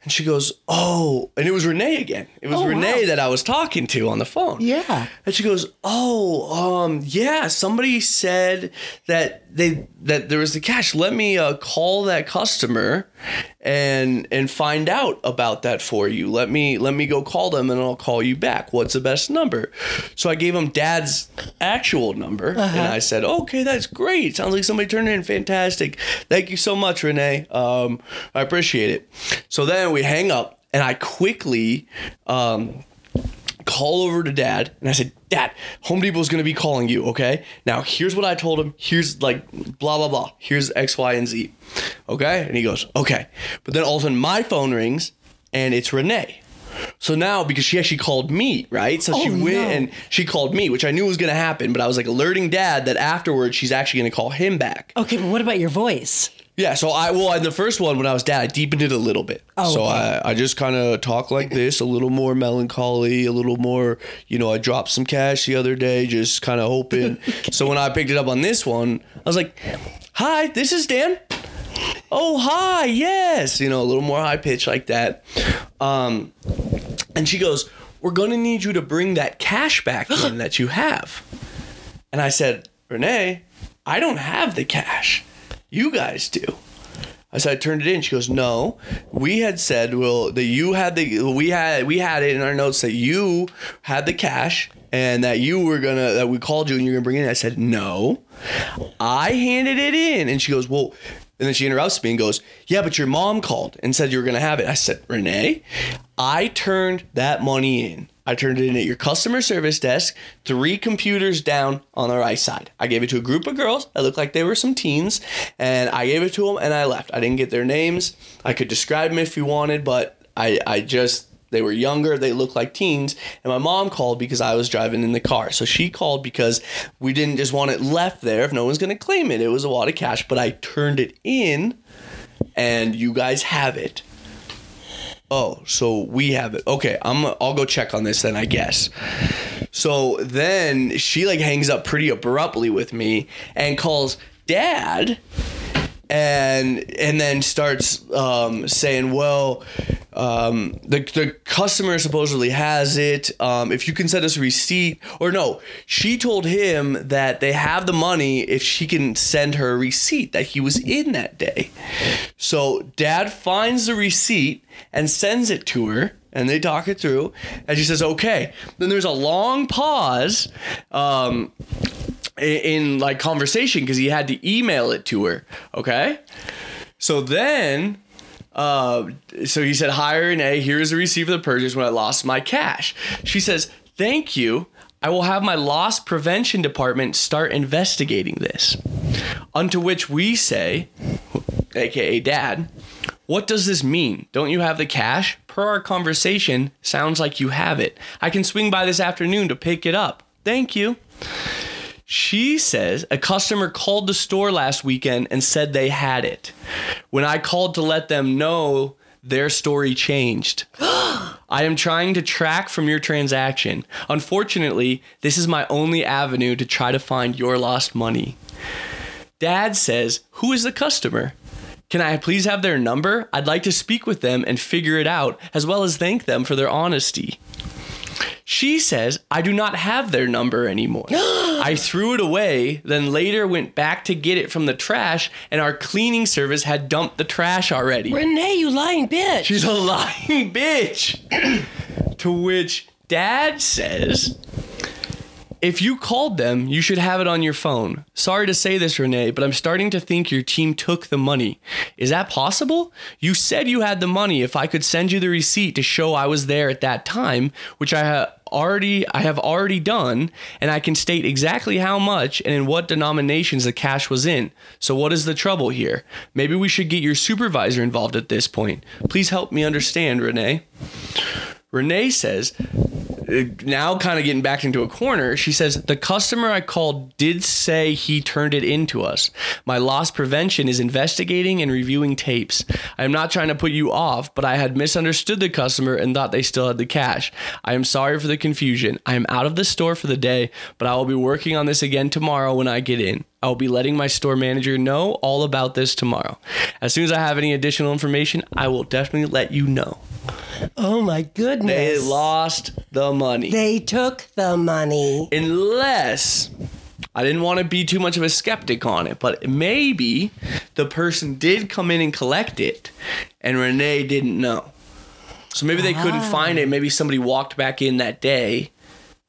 And she goes, Oh, and it was Renee again. It was Oh, Renee wow. that I was talking to on the phone. Yeah. And she goes, "Oh, um, yeah. Somebody said that they that there was the cash. Let me uh, call that customer and and find out about that for you. Let me let me go call them and I'll call you back. What's the best number? So I gave him dad's actual number and I said, "Okay, that's great. Sounds like somebody turned in fantastic. Thank you so much, Renee. Um, I appreciate it." So then we hang up and I quickly um, call over to dad and I said, Dad, Home Depot's gonna be calling you, okay? Now here's what I told him. Here's like blah blah blah. Here's X, Y, and Z. Okay? And he goes, Okay. But then all of a sudden my phone rings and it's Renee. So now because she actually called me, right? So she Oh, went no. and she called me, which I knew was gonna happen, but I was like alerting dad that afterwards she's actually gonna call him back. Okay, but what about your voice? Yeah, so I well in the first one when I was dad, I deepened it a little bit. Oh, so okay. I, I just kind of talk like this, a little more melancholy, a little more, you know, I dropped some cash the other day, just kind of hoping. so when I picked it up on this one, I was like, "Hi, this is Dan." Oh, hi, yes, you know, a little more high pitch like that. Um, and she goes, "We're gonna need you to bring that cash back in that you have." And I said, Renee, I don't have the cash. You guys do. I said I turned it in. She goes, No. We had said, well, that you had the we had we had it in our notes that you had the cash and that you were gonna that we called you and you're gonna bring it in. I said, No. I handed it in. And she goes, Well, and then she interrupts me and goes, Yeah, but your mom called and said you were gonna have it. I said, Renee, I turned that money in. I turned it in at your customer service desk, three computers down on the right side. I gave it to a group of girls that looked like they were some teens, and I gave it to them and I left. I didn't get their names. I could describe them if you wanted, but I, I just, they were younger, they looked like teens, and my mom called because I was driving in the car. So she called because we didn't just want it left there if no one's gonna claim it. It was a lot of cash, but I turned it in and you guys have it. Oh, so we have it. Okay, I'm I'll go check on this then, I guess. So then she like hangs up pretty abruptly with me and calls dad and and then starts um, saying, "Well, um, the the customer supposedly has it. Um, if you can send us a receipt, or no, she told him that they have the money if she can send her a receipt that he was in that day. So Dad finds the receipt and sends it to her." And they talk it through, and she says, "Okay." Then there's a long pause, um, in, in like conversation because he had to email it to her. Okay. So then, uh, so he said, Hire "Hi Renee, here is a receipt for the purchase when I lost my cash." She says, "Thank you. I will have my loss prevention department start investigating this." Unto which we say, aka Dad, what does this mean? Don't you have the cash? Per our conversation, sounds like you have it. I can swing by this afternoon to pick it up. Thank you. She says a customer called the store last weekend and said they had it. When I called to let them know, their story changed. I am trying to track from your transaction. Unfortunately, this is my only avenue to try to find your lost money. Dad says, Who is the customer? Can I please have their number? I'd like to speak with them and figure it out, as well as thank them for their honesty. She says, I do not have their number anymore. I threw it away, then later went back to get it from the trash, and our cleaning service had dumped the trash already. Renee, you lying bitch. She's a lying bitch. to which dad says, if you called them, you should have it on your phone. Sorry to say this, Renee, but I'm starting to think your team took the money. Is that possible? You said you had the money. If I could send you the receipt to show I was there at that time, which I have already I have already done, and I can state exactly how much and in what denominations the cash was in. So what is the trouble here? Maybe we should get your supervisor involved at this point. Please help me understand, Renee. Renee says, now kind of getting back into a corner, she says, The customer I called did say he turned it in to us. My loss prevention is investigating and reviewing tapes. I am not trying to put you off, but I had misunderstood the customer and thought they still had the cash. I am sorry for the confusion. I am out of the store for the day, but I will be working on this again tomorrow when I get in. I will be letting my store manager know all about this tomorrow. As soon as I have any additional information, I will definitely let you know. oh my goodness. They lost the money. They took the money. unless I didn't want to be too much of a skeptic on it, but maybe the person did come in and collect it, and Renee didn't know. So maybe they couldn't ah. find it. Maybe somebody walked back in that day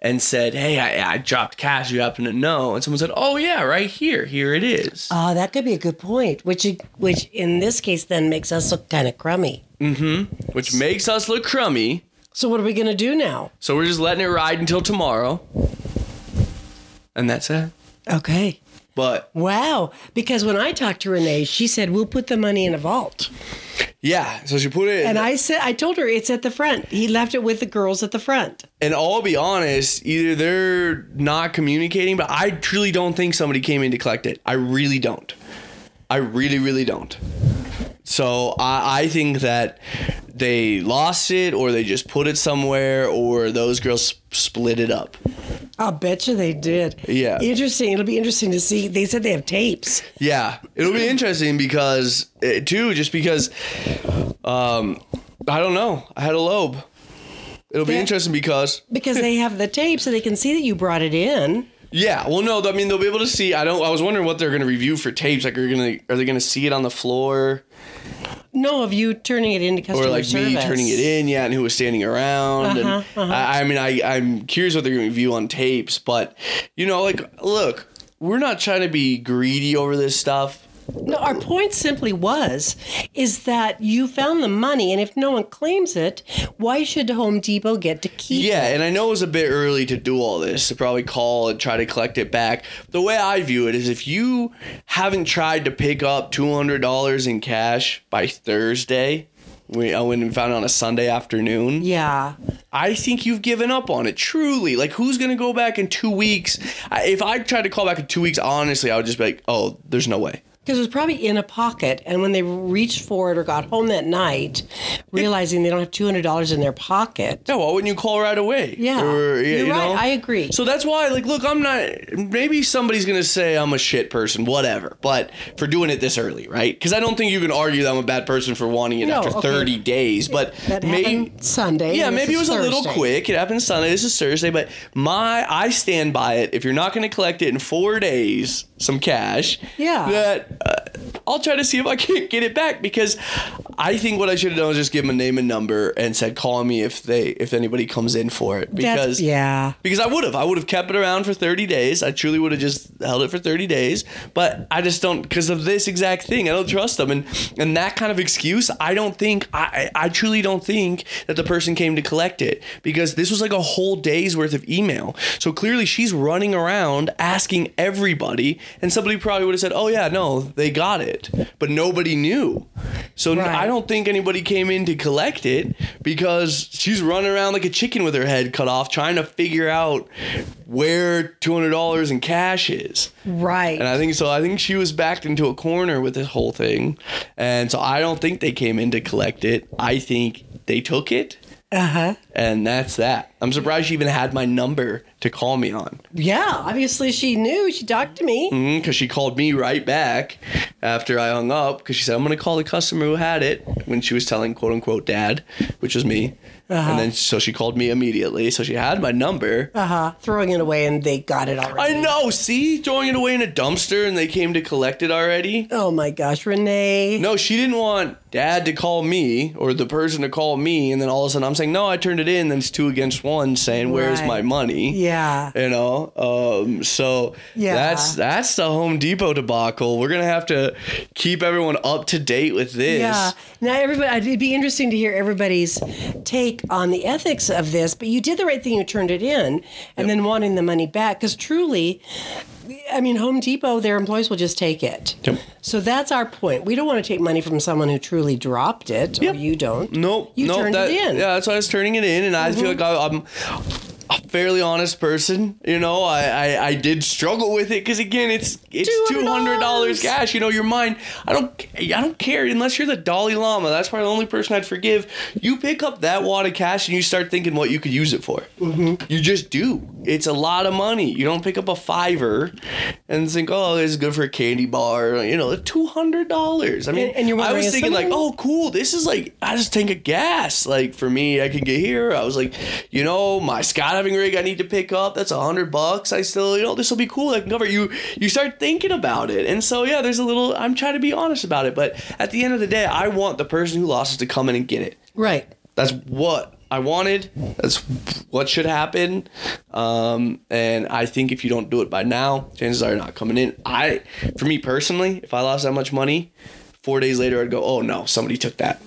and said, "Hey, I, I dropped cash. You happen to know?" And someone said, "Oh yeah, right here. Here it is." Oh, that could be a good point. Which, which in this case, then makes us look kind of crummy. Mm-hmm. Which makes us look crummy. So what are we gonna do now? So we're just letting it ride until tomorrow, and that's it. Okay. But Wow. Because when I talked to Renee, she said we'll put the money in a vault, yeah, so she put it. and I said I told her it's at the front. He left it with the girls at the front. And I'll be honest, either they're not communicating, but I truly don't think somebody came in to collect it. I really don't. I really, really don't. So I, I think that they lost it, or they just put it somewhere, or those girls sp- split it up. I'll bet you they did. Yeah. Interesting. It'll be interesting to see. They said they have tapes. Yeah, it'll be interesting because uh, too, just because, um, I don't know. I had a lobe. It'll be That- interesting because Because they have the tape so they can see that you brought it in. Yeah, well, no, I mean they'll be able to see. I don't. I was wondering what they're going to review for tapes. Like, are gonna are they going to see it on the floor No, of you turning it into customer or like service. me turning it in? Yeah, and who was standing around? Uh-huh, and I, I mean, I I'm curious what they're going to review on tapes. But you know, like, look, we're not trying to be greedy over this stuff. No, our point simply was is that you found the money, and if no one claims it, why should Home Depot get to keep Yeah, it? Yeah, and I know it was a bit early to do all this, to probably call and try to collect it back. The way I view it is if you haven't tried to pick up $200 in cash by Thursday, we, I went and found it on a Sunday afternoon. Yeah. I think you've given up on it. Truly, like who's gonna go back in two weeks? I, if I tried to call back in two weeks, honestly, I would just be like, "Oh, there's no way." Because it was probably in a pocket, and when they reached for it or got home that night, realizing they don't have two hundred dollars in their pocket. Yeah, why wouldn't you call right away? Yeah, Or, yeah, you're you right. know? I agree. So that's why, like, look, I'm not. Maybe somebody's gonna say I'm a shit person, whatever. But for doing it this early, right? Because I don't think you can argue that I'm a bad person for wanting it No, after okay. 30 days. But That maybe. Sunday. Yeah, maybe it was a little quick. It happened Sunday. This is Thursday, but my I stand by it. If you're not to collect it in four days, some cash, Yeah. that uh, I'll try to see if I can't get it back because I think what I should have done was just give them a name and number and said call me if they if anybody comes in for it That's- because yeah. because I would have. I would have kept it around for 30 days. I truly would have just held it for 30 days. But I just don't because of this exact thing. I don't trust them. And and that kind of excuse, I don't think I I truly don't think that the person came to collect it because this was like a whole day's worth of email. So clearly she's running around asking everybody and somebody probably would have said, "Oh yeah, no, they got it." But nobody knew. So Right. I don't think anybody came in to collect it because she's running around like a chicken with her head cut off trying to figure out where $200 in cash is. Right. And I think so. I think she was backed into a corner with this whole thing. And so I don't think they came in to collect it. I think they took it. Uh huh. And that's that. I'm surprised she even had my number to call me on. Yeah. Obviously, she knew. She talked to me. because she called me right back after I hung up because she said I'm gonna call the customer who had it when she was telling quote unquote dad, which was me, Uh-huh. and then so she called me immediately. So she had my number. Uh huh. Throwing it away, and they got it already. I know. See, throwing it away in a dumpster, and they came to collect it already. Oh my gosh, Renee. No, she didn't want dad to call me or the person to call me, and then all of a sudden I'm saying no, I turned it in. Then it's two against one, saying where's my money? Yeah. you know um so Yeah. that's that's the home depot debacle we're gonna have to keep everyone up to date with this Yeah. Now, everybody, it'd be interesting to hear everybody's take on the ethics of this, but you did the right thing. You turned it in and then wanting the money back because truly, I mean, Home Depot, their employees will just take it. Yep. So that's our point. We don't want to take money from someone who truly dropped it, Yep. or you don't. nope You nope turned that, it in. Mm-hmm. yeah that's why i was turning it in and i feel like I, i'm a fairly honest person you know i i, I did struggle with it because again it's it's $200 $200 cash you know your mind i don't i don't care unless you're the dalai lama that's probably the only person i'd forgive. You pick up that wad of cash and you start thinking what you could use it for. Mm-hmm. you just do. It's a lot of money. You don't pick up a fiver and think oh this is good for a candy bar you know $200 i mean And- and you're i was thinking like oh cool this is like i just tank of gas. Like for me i could get here. I was like you know my skydiving rig I need to pick up. That's a hundred bucks. I still, you know, this will be cool. I can cover. You you start thinking about it, and so yeah, there's a little. I'm trying to be honest about it, but at the end of the day, I want the person who lost it to come in and get it. Right. That's what I wanted. That's what should happen. Um, and I think if you don't do it by now, chances are you're not coming in. I, for me personally, if I lost that much money, four days later I'd go, oh no, somebody took that.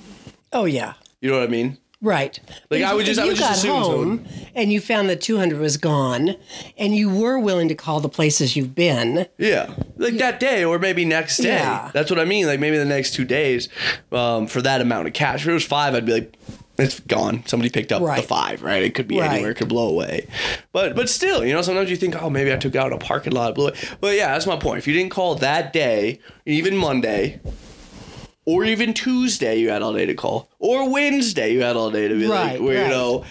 Oh yeah. You know what I mean? Right. Like, I would just- I you would just got assume home and you found that 200 was gone and you were willing to call the places you've been. Yeah, like that day, or maybe next day. Yeah. That's what I mean. Like maybe the next two days, um, for that amount of cash. If it was five, I'd be like, it's gone. Somebody picked up Right. the five, right? It could be Right. anywhere. It could blow away. But but still, you know, sometimes you think, oh, maybe I took it out a parking lot, blew it. But yeah, that's my point. If you didn't call that day, even Monday. Or even Tuesday, you had all day to call. Or Wednesday, you had all day to be Right, like, well, you know,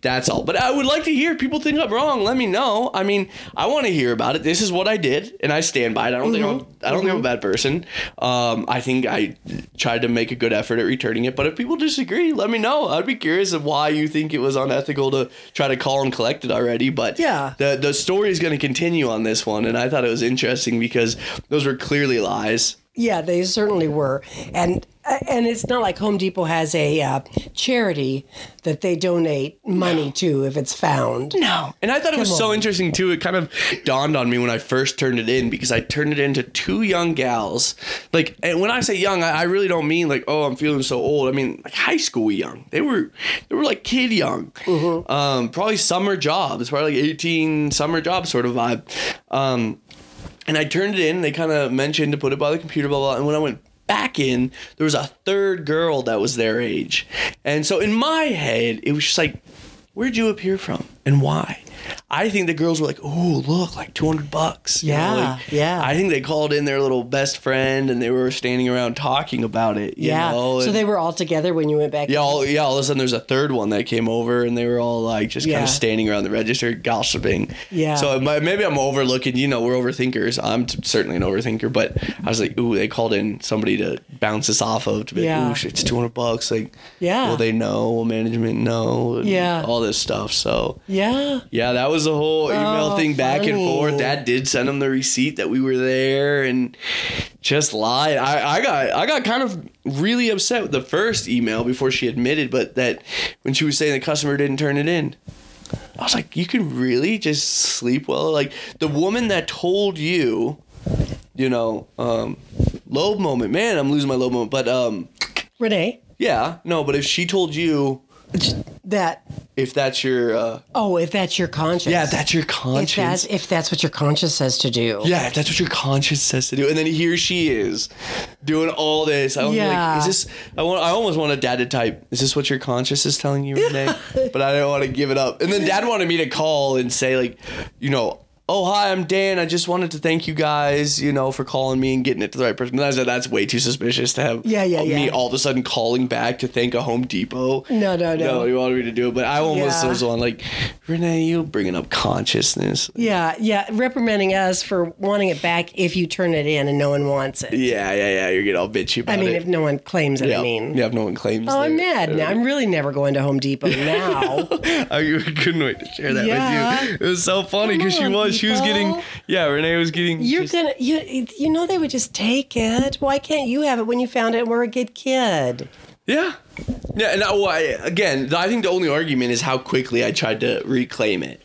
that's all. But I would like to hear people think I'm wrong. Let me know. I mean, I want to hear about it. This is what I did, and I stand by it. I don't think I'm, I don't think I'm a bad person. Um, I think I tried to make a good effort at returning it. But if people disagree, let me know. I'd be curious of why you think it was unethical to try to call and collect it already. But Yeah. the the story is going to continue on this one, and I thought it was interesting because those were clearly lies. Yeah, they certainly were. And and it's not like Home Depot has a uh, charity that they donate money to if it's found. No. And I thought it was Come so on. interesting too. It kind of dawned on me when I first turned it in because I turned it into two young gals. Like, and when I say young, I, I really don't mean like, oh, I'm feeling so old. I mean like high school young. They were, they were like kid young. Um, probably summer jobs, probably like 18 summer job sort of vibe. Um, and I turned it in. They kind of mentioned to put it by the computer, blah blah. And when I went back in, there was a third girl that was their age, and so in my head, it was just like, where'd you appear from and why? I think the girls were like, "Oh, look, like two hundred bucks." You know, Yeah, like, yeah. I think they called in their little best friend, and they were standing around talking about it. You yeah. know? so they were all together when you went back. yeah, all, yeah. All of a sudden, there's a third one that came over, and they were all like just kind of standing around the register, gossiping. Yeah. So uh, maybe I'm overlooking. You know, we're overthinkers. I'm t- certainly an overthinker, but I was like, ooh, they called in somebody to bounce us off of to be Yeah. like, ooh, it's 200 bucks. Like, Yeah. will they know? Will management know? Yeah. all this stuff. So. Yeah. Yeah, that was the whole email Oh, thing back and forth. Dad did send him the receipt that we were there and just lied. I, I got I got kind of really upset with the first email before she admitted, but that when she was saying the customer didn't turn it in. I was like, you can really just sleep well? Like the woman that told you, you know, um, low moment, man, I'm losing my low moment. But um, Renee, yeah, no, but if she told you that if that's your uh, oh, if that's your conscience. yeah, if that's your conscience if that's if that's what your conscience says to do. Yeah, if that's what your conscience says to do, and then here she is doing all this. I Yeah. like, is this? I want. I almost want a dad to type. Is this what your conscience is telling you, Renee? but I didn't want to give it up. And then dad wanted me to call and say like, you know. Oh hi, I'm Dan. I just wanted to thank you guys, you know, for calling me and getting it to the right person. I said that's way too suspicious to have Yeah, yeah, me yeah. all of a sudden calling back to thank a Home Depot. No, no, no. No, he wanted me to do it, but I almost Yeah. was on like, Renee, you bringing up consciousness. Yeah, yeah, reprimanding us for wanting it back if you turn it in and no one wants it. Yeah, yeah, yeah. You're getting all bitchy about it. I mean, it. if no one claims it, Yeah. I mean. yeah, if no one claims. It. Oh, I'm mad now. I'm really never going to Home Depot now. I couldn't wait to share that with you. It was so funny because she was. She was getting. Yeah, Renee was getting. You're just- gonna, you, you know, they would just take it. Why can't you have it when you found it and were a good kid? Yeah. Yeah, and I, well, I, again, I think the only argument is how quickly I tried to reclaim it.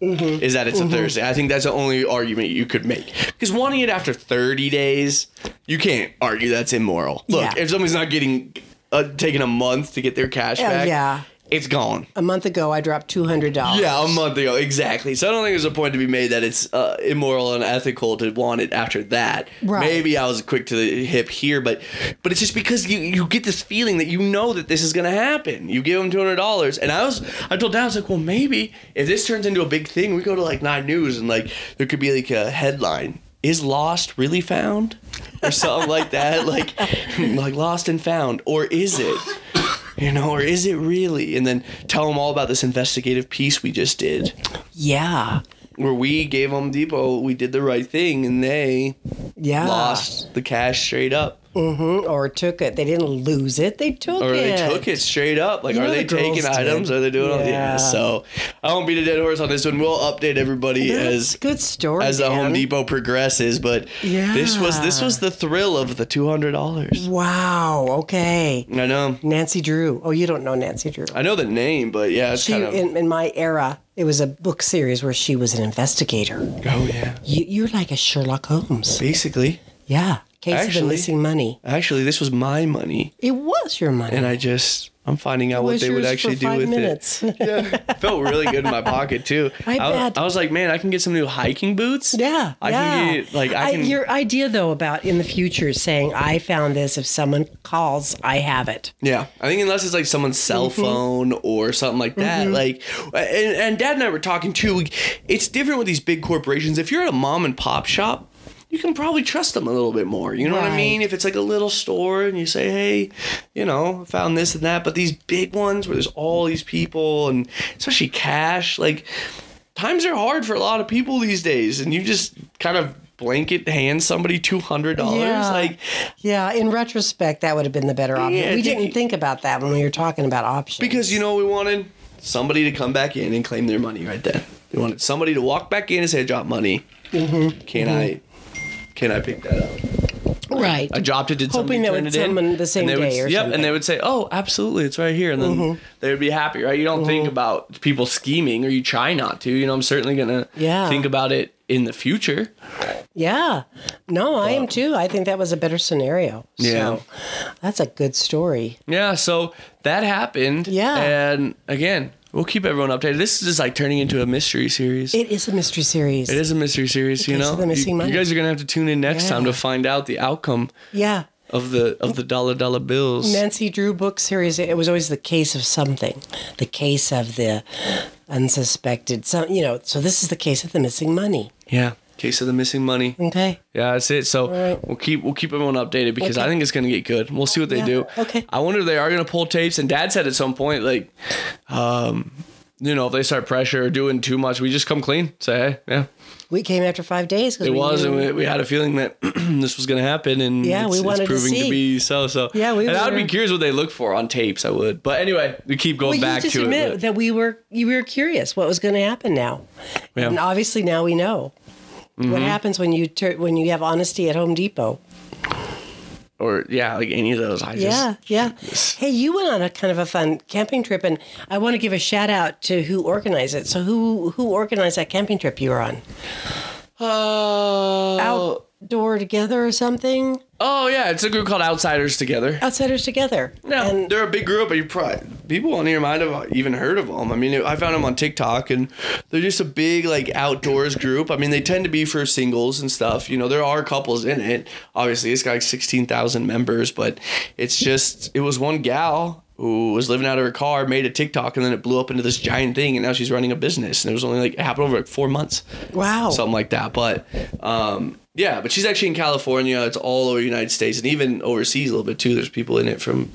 Mm-hmm. Is that it's a Thursday? I think that's the only argument you could make. Because wanting it after 30 days, you can't argue that's immoral. Look, Yeah. if somebody's not getting uh, taking a month to get their cash Oh, back, yeah. It's gone. A month ago, I dropped two hundred dollars. Yeah, a month ago, exactly. So I don't think there's a point to be made that it's uh, immoral and ethical to want it after that. Right. Maybe I was quick to the hip here, but but it's just because you you get this feeling that you know that this is gonna happen. You give them two hundred dollars, and I was I told Dad I was like, well, maybe if this turns into a big thing, we go to like Nine News and like there could be like a headline. Is lost really found, or something like that, like like lost and found, or is it? You know, or is it really? And then tell them all about this investigative piece we just did, yeah, where we gave Home Depot, we did the right thing, and they yeah. lost the cash straight up. Mhm, or took it. They didn't lose it. They took Or it. they took it straight up. Like, You are they the taking items? Are they doing all? Yeah. Yeah. So I won't beat a dead horse on this one. We'll update everybody That's as good story. as the Home Depot progresses. But yeah. this was this was the thrill of the two hundred dollars. Wow. Okay. I know. Nancy Drew. Oh, you don't know Nancy Drew. I know the name, but yeah, it's She kind of. in, in my era, it was a book series where she was an investigator. oh yeah. You, you're like a Sherlock Holmes. Basically, Yeah. Case of the Actually- missing money. actually, this was my money, It was your money. and I just I'm finding out what they would actually for do with minutes. it. Yeah, felt really good in my pocket too. I was- bet. I was like, man, I can get some new hiking boots. Yeah, I yeah. can get like I can. your idea though about in the future saying I found this if someone calls I have it. Yeah, I think unless it's like someone's cell Mm-hmm. phone or something like that, like, and, and Dad and I were talking too. It's different with these big corporations. If you're at a mom and pop shop, you can probably trust them a little bit more. You know what I mean? If it's like a little store and you say, hey, you know, found this and that, but these big ones where there's all these people and especially cash, like times are hard for a lot of people these days, and you just kind of blanket hand somebody two hundred dollars, Yeah. like. Yeah, in retrospect, that would have been the better option. Yeah, we didn't think about that when we were talking about options. Because you know we wanted? Somebody to come back in and claim their money right then. We wanted somebody to walk back in and say, I dropped money. Mm-hmm. Can I can I pick that up? right, I dropped it, did Hoping that would it in? the same they would, day or Yep, something. Mm-hmm. and they would say, Oh, absolutely, it's right here. And then they would be happy, right? You don't think about people scheming or you try not to. You know, I'm certainly gonna Yeah. think about it in the future. yeah. No, I am too. I think that was a better scenario. Yeah. That's a good story. Yeah, so that happened. Yeah. And again, we'll keep everyone updated. This is just like turning into a mystery series. It is a mystery series. It is a mystery series, you know. you, you guys are gonna have to tune in next time to find out the outcome Yeah. of the of the dollar dollar bills. Nancy Drew book series, it was always the case of something, the case of the unsuspected, some, you know, so this is the case of the missing money. Yeah, case of the missing money. Okay. Yeah, that's it. So Right. we'll keep we'll keep everyone updated because I think it's gonna get good. We'll see what they Yeah, do. okay. I wonder if they are gonna pull tapes. And Dad said at some point like, um, you know, if they start pressure or doing too much, we just come clean. Say hey, yeah, We came after five days. it we was, knew- and we, we had a feeling that this was gonna happen, and Yeah, it's, we wanted to proving to, see. be so. So Yeah, we and I would be curious what they look for on tapes. I would, but anyway, we keep going well, back to admit it. but- that we were you were curious what was going to happen now, Yeah. and obviously now we know Mm-hmm. what happens when you tur- when you have honesty at Home Depot. or yeah, like any of those. I just Yeah, yeah. Hey, you went on a kind of a fun camping trip, and I want to give a shout out to who organized it. So who who organized that camping trip you were on? Oh, Outdoor Together or something? oh yeah, it's a group called Outsiders Together. Outsiders Together. No, And they're a big group, but you probably people on here might have even heard of them. I mean, I found them on TikTok, and they're just a big like outdoors group. I mean, they tend to be for singles and stuff. You know, there are couples in it. Obviously, it's got like sixteen thousand members, but it's just it was one gal who was living out of her car, made a TikTok, and then it blew up into this giant thing, and now she's running a business. And it was only like it happened over like four months wow. something like that. But um, yeah, but she's actually in California. It's all over the United States and even overseas a little bit too. There's people in it from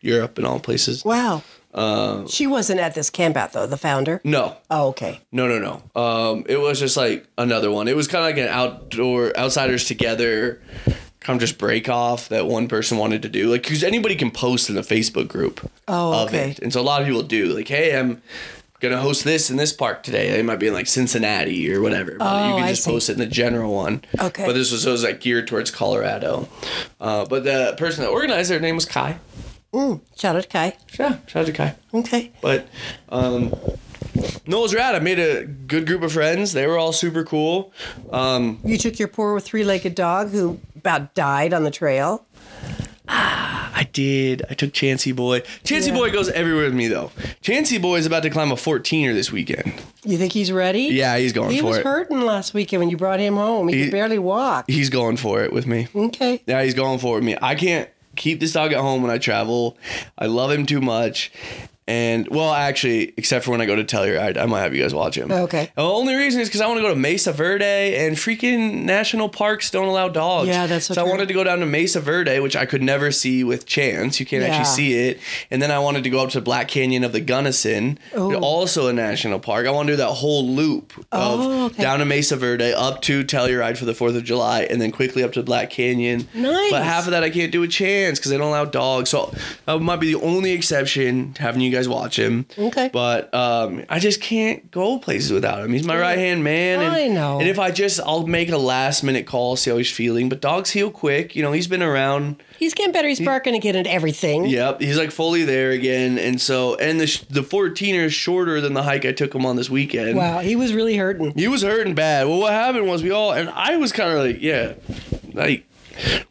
Europe and all places. wow. Uh, she wasn't at this camp out though, the founder. No, Oh, okay. no, no, no. Um, it was just like another one. It was kind of like an outdoor outsiders together. Kind of just break off that one person wanted to do, like because anybody can post in the Facebook group Oh, of okay. it, and so a lot of people do. Like, hey, I'm gonna host this in this park today. They might be in like Cincinnati or whatever. But Oh, you can just post it in the general one. Okay. But this was, it was like geared towards Colorado. Uh, but the person that organized their name was Kai. Mm, shout out to Kai. Yeah, shout out to Kai. Okay. But um, no, it was rad. I made a good group of friends. They were all super cool. Um, You took your poor three-legged dog who about died on the trail. I did. I took Chansey Boy. Chansey Yeah. Boy goes everywhere with me though. Chansey Boy is about to climb a 14er this weekend. You think he's ready? Yeah, he's going He for was hurting last weekend when you brought him home. He, He- could barely walk. He's going for it with me. Okay. Yeah, he's going for it with me. I can't keep this dog at home when I travel. I love him too much. And well, actually, except for when I go to Telluride, I might have you guys watch him. Oh, okay. The only reason is because I want to go to Mesa Verde and freaking national parks don't allow dogs. Yeah, that's so so I wanted to go down to Mesa Verde, which I could never see with Chance. You can't Yeah. actually see it. And then I wanted to go up to Black Canyon of the Gunnison, Oh. also a national park. I want to do that whole loop of Oh, okay. down to Mesa Verde, up to Telluride for the Fourth of July, and then quickly up to Black Canyon. Nice. But half of that I can't do with Chance because they don't allow dogs. So that might be the only exception to having you guys watch him. Okay. But um, I just can't go places without him. He's my right hand man. And, I know. And if I just, I'll make a last minute call, see how he's feeling. But dogs heal quick. You know, he's been around. He's getting better. He's barking again at everything. Yep, he's like fully there again. And so, and the sh- the 14er is shorter than the hike I took him on this weekend. Wow, he was really hurting. He was hurting bad. Well, what happened was we all, and I was kind of like, yeah, like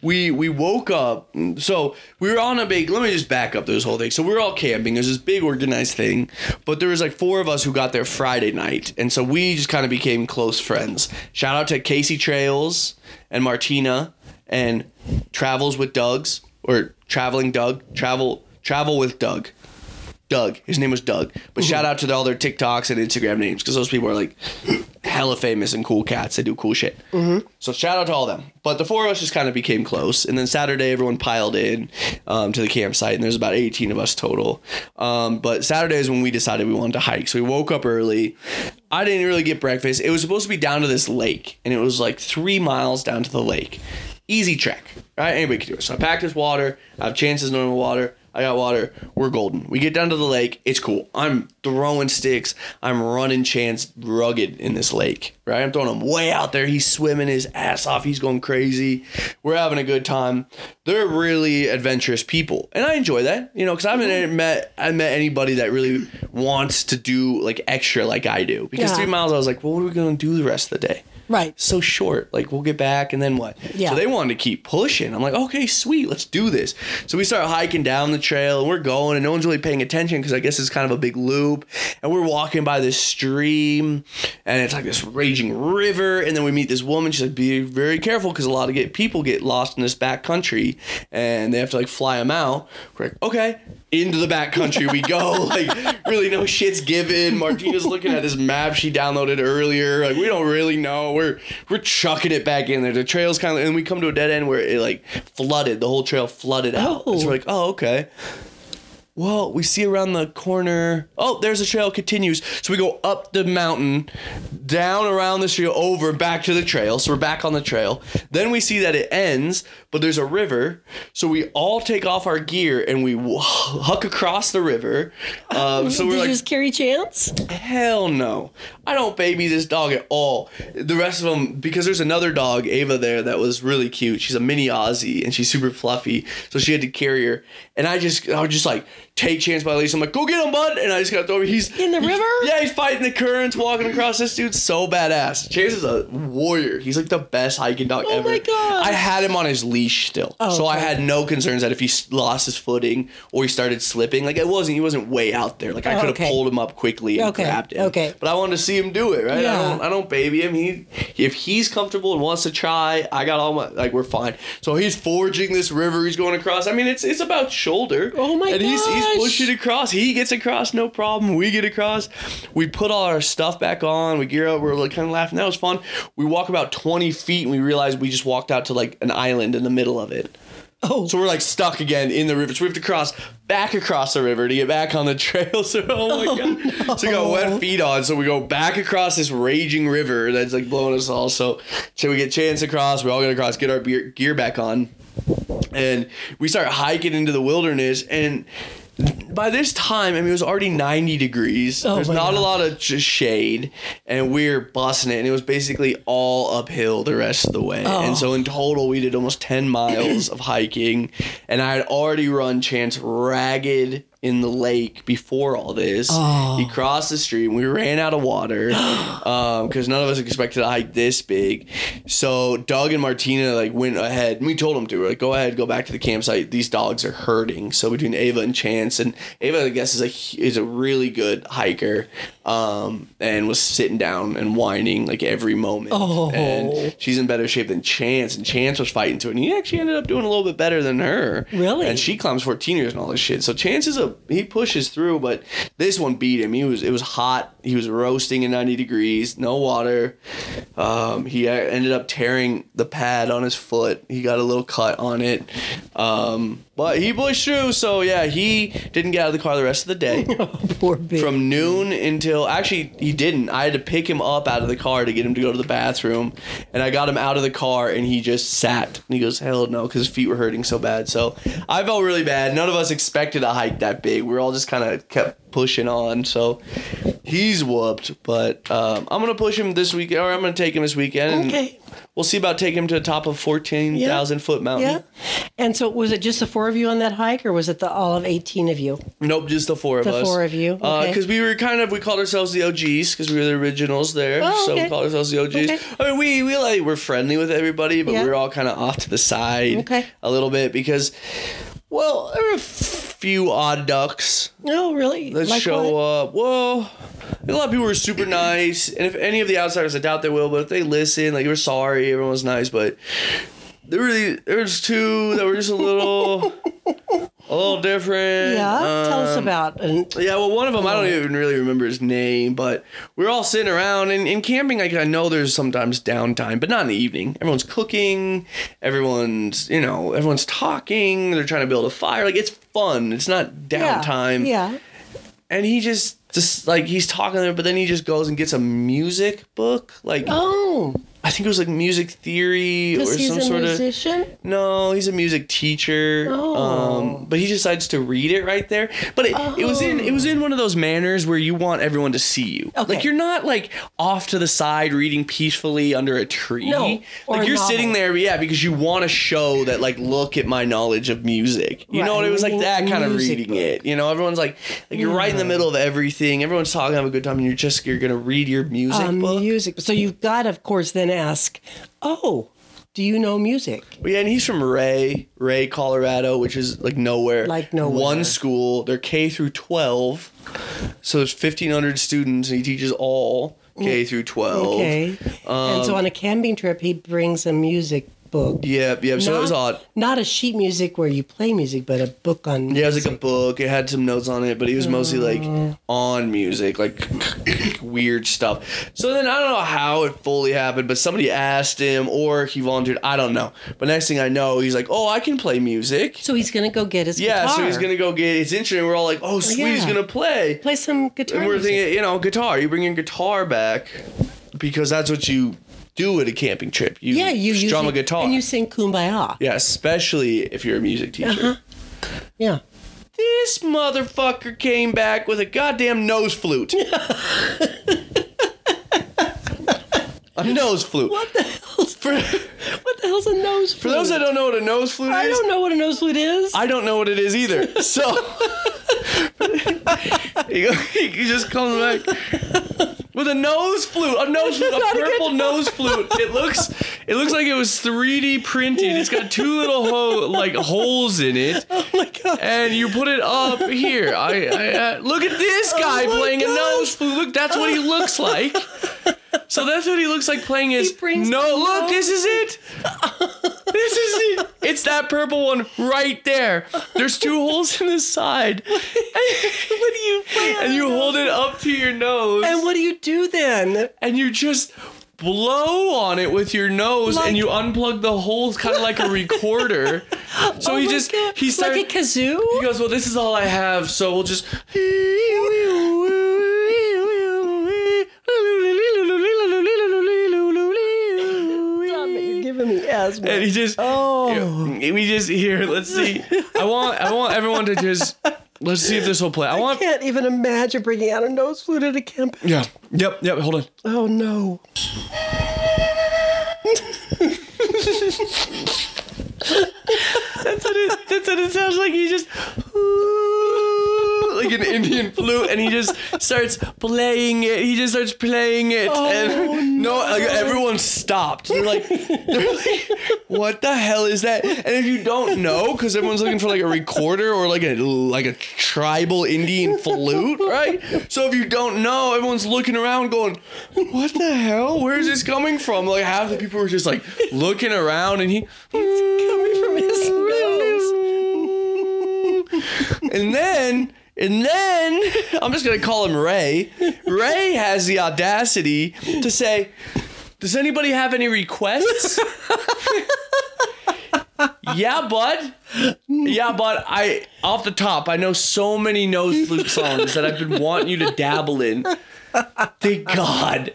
we we woke up. So we were on a big. Let me just back up this whole thing. So we were all camping. There's this big organized thing, but there was like four of us who got there Friday night, and so we just kind of became close friends. Shout out to Casey Trails and Martina and Travels with Doug's or Traveling Doug. Travel Travel with Doug. Doug. His name was Doug. But shout out to all their TikToks and Instagram names because those people are like hella famous and cool cats. They do cool shit. So shout out to all them. But the four of us just kind of became close. And then Saturday, everyone piled in um, to the campsite, and there's about 18 of us total. Um, but Saturday is when we decided we wanted to hike. So we woke up early. I didn't really get breakfast. It was supposed to be down to this lake, and it was like three miles down to the lake. Easy trek, right? Anybody could do it. So I packed this water. I have chances normal water. I got water. We're golden. We get down to the lake. It's cool. I'm throwing sticks. I'm running chance rugged in this lake, right? I'm throwing him way out there. He's swimming his ass off. He's going crazy. We're having a good time. They're really adventurous people, and I enjoy that, you know, because I haven't mm-hmm. met I met anybody that really wants to do like extra like I do. Because Yeah. three miles, I was like, well, what are we gonna do the rest of the day? Right. so short. Like we'll get back and then what? Yeah. So they wanted to keep pushing. I'm like, okay, sweet, let's do this. So we start hiking down the trail and we're going and no one's really paying attention because I guess it's kind of a big loop. And we're walking by this stream and it's like this raging river. And then we meet this woman. She's like, be very careful because a lot of get people get lost in this back country and they have to like fly them out. We're like, okay. Into the back country we go. Like really no shit's given. Martina's looking at this map she downloaded earlier. Like we don't really know. We're we're chucking it back in there. The trail's kind of and we come to a dead end where it like flooded. The whole trail flooded out. Oh. So we're oh. like, oh okay. Well, we see around the corner. Oh, there's a trail continues. So we go up the mountain, down around the trail, over back to the trail. So we're back on the trail. Then we see that it ends, but there's a river. So we all take off our gear and we huck across the river. Um, so Did we're you like, just carry chance? Hell no. I don't baby this dog at all. The rest of them, because there's another dog, Ava, there that was really cute. She's a mini Aussie and she's super fluffy. So she had to carry her. And I just, I was just like, take chance by Lisa. I'm like, go get him, bud. And I just got him. He's In the river? Yeah, he's fighting the currents, walking across. This dude's so badass. Chance is a warrior. He's like the best hiking dog Oh ever. Oh my God. I had him on his leash still. Oh, so I had no concerns that if he lost his footing or he started slipping, like it wasn't, he wasn't way out there. Like I could have okay. pulled him up quickly and Okay, grabbed him. okay. But I wanted to see him do it, right? I Yeah. don't I don't baby him. He if he's comfortable and wants to try, I got all my like we're fine. So he's forging this river, he's going across. I mean it's it's about shoulder. Oh my And he's he's gosh. pushing across. He gets across, no problem. We get across. We put all our stuff back on, we gear up, we're like kind of laughing. That was fun. We walk about 20 feet and we realize we just walked out to like an island in the middle of it. Oh, So we're like stuck again in the river. So we have to cross back across the river to get back on the trail. So oh my oh, god. So we got wet feet on. So we go back across this raging river that's like blowing us all. So so we get chance across. We all get across, get our beer, gear back on, and we start hiking into the wilderness and. By this time, I mean it was already 90 degrees. Oh There's not a lot of just shade, and we're busting it. And it was basically all uphill the rest of the way. Oh. And so in total, we did almost 10 miles of hiking, and I had already run Chance ragged in the lake before all this. Oh. He crossed the stream. We ran out of water um, because none of us expected to hike this big. So Doug and Martina like went ahead, and we told them to. We're like, go ahead, go back to the campsite. These dogs are hurting. So between Ava and Chance, and Ava, I guess, is a is a really good hiker, um, and was sitting down and whining like every moment. Oh. And she's in better shape than Chance, and Chance was fighting to it, and he actually ended up doing a little bit better than her. Really? And she climbs 14ers and all this shit. So Chance is a he pushes through, but this one beat him. He was it was hot. He was roasting at 90 degrees, no water. Um, he ended up tearing the pad on his foot. He got a little cut on it. Um, but he pushed through, so yeah, he didn't get out of the car the rest of the day. Poor baby. From noon until actually he didn't. I had to pick him up out of the car to get him to go to the bathroom, and I got him out of the car and he just sat. And he goes, "Hell no," because his feet were hurting so bad. So I felt really bad. None of us expected a hike that big. We were all just kind of kept pushing on. So he's whooped, but um, I'm gonna push him this week, or I'm gonna take him this weekend. and Okay. We'll see about taking him to the top of 14,000 foot mountain. Yeah. And so was it just the four of you on that hike or was it the all of 18 of you? Nope, just the four of The us. four of you, uh, okay. Because we were kind of we called ourselves the OGs because we were the originals there. Oh, So we called ourselves the OGs. Okay. I mean, we we like we're friendly with everybody, but Yeah. we were all kind of off to the side Okay. a little bit because, well, there were few odd ducks No, really? that Like show what? up. Well. A lot of people were super nice, and if any of the outsiders, I doubt they will, but if they listen, like, we're sorry, everyone was nice, but there were there was two that were just a little, a little different. Yeah. Tell us Um, about yeah, well, one of them I don't even really remember his name, but we are all sitting around and in camping. Like I know there's sometimes downtime, but not in the evening. Everyone's cooking, everyone's you know everyone's talking. They're trying to build a fire. Like it's fun. It's not downtime. yeah. Yeah. And he just just like he's talking there, but then he just goes and gets a music book. Like Oh, I think it was like music theory or some sort of. musician. No, he's a music teacher. Oh. Um, but he decides to read it right there. But it, it was in it was in one of those manners where you want everyone to see you. Okay. Like you're not like off to the side reading peacefully under a tree. No, Like you're novel. sitting there, yeah, because you want to show that like look at my knowledge of music. You know Right, what it was like that kind of reading book. it. You know, everyone's like like you're right in the middle of everything. Everyone's talking, have a good time, and you're just you're gonna read your music Um, book. music. So you've got of course, then ask, oh, do you know music? Well, yeah, and he's from Wray, Wray, Colorado, which is like nowhere. Like nowhere. One school. They're K through twelve, so there's fifteen hundred students, and he teaches all K mm, through twelve. Okay. and so um, on a camping trip, he brings a music book. Yep, yep. So it was odd. Not a sheet music where you play music, but a book on Yeah, it was like a book. It had some notes on it, but it was mostly like mm. on music, like weird stuff. So then I don't know how it fully happened, but somebody asked him or he volunteered. I don't know. But next thing I know, he's like, "Oh, I can play music." So he's going to go get his Yeah, guitar. so he's gonna go get his instrument. We're all like, "Oh, sweet, he's Yeah. gonna play." play some guitar. And we're music. thinking, you know, guitar. You bring your guitar back because that's what you do at a camping trip. You yeah, you strum usually- a guitar. and you sing "Kumbaya." yeah, especially if you're a music teacher. Uh-huh. Yeah. This motherfucker came back with a goddamn nose flute. a nose flute. What the hell's For, what the hell's a nose flute? for those that don't know what a nose flute I is, I don't know what a nose flute is. I don't know what it is either. So he, he just comes back with a nose flute, a nose flute, a purple nose flute. It looks, it looks like it was 3D printed. It's got two little ho- like holes in it, oh my god. and you put it up here. I, I uh, look at this guy Oh playing a nose flute. Look, that's what he looks like. So that's what he looks like playing his. brings no, look, this is it. This is it. It's that purple one right there. There's two holes in the side. what do you play And you hold it up to your nose. And what do you do then? and you just blow on it with your nose Like- and you unplug the holes kind of like a recorder. So Oh he just God. he starts like a kazoo. he goes, "Well, this is all I have, so we'll just." It, You're me asthma. And he just, Oh. we just here. Let's see. I want, I want everyone to just, let's see if this will play. I I want, can't even imagine bringing out a nose flute at a camp. yeah, yep, yep. Hold on. Oh no. That's what it, that's what it sounds like. He just, like an Indian flute, and he just starts playing it. He just starts playing it, oh, and no, like everyone stopped. They're like, they're like, what the hell is that? And if you don't know, because everyone's looking for like a recorder or like a like a tribal Indian flute, right? So if you don't know, everyone's looking around, going, what the hell? Where is this coming from? Like half the people were just like looking around, and he. It's Coming from his mm, nose. And And then, and then, I'm just gonna call him Ray. Ray has the audacity to say, "Does anybody have any requests?" yeah, bud. Yeah, but I off the top, I know so many nose flute songs that I've been wanting you to dabble in. Thank God.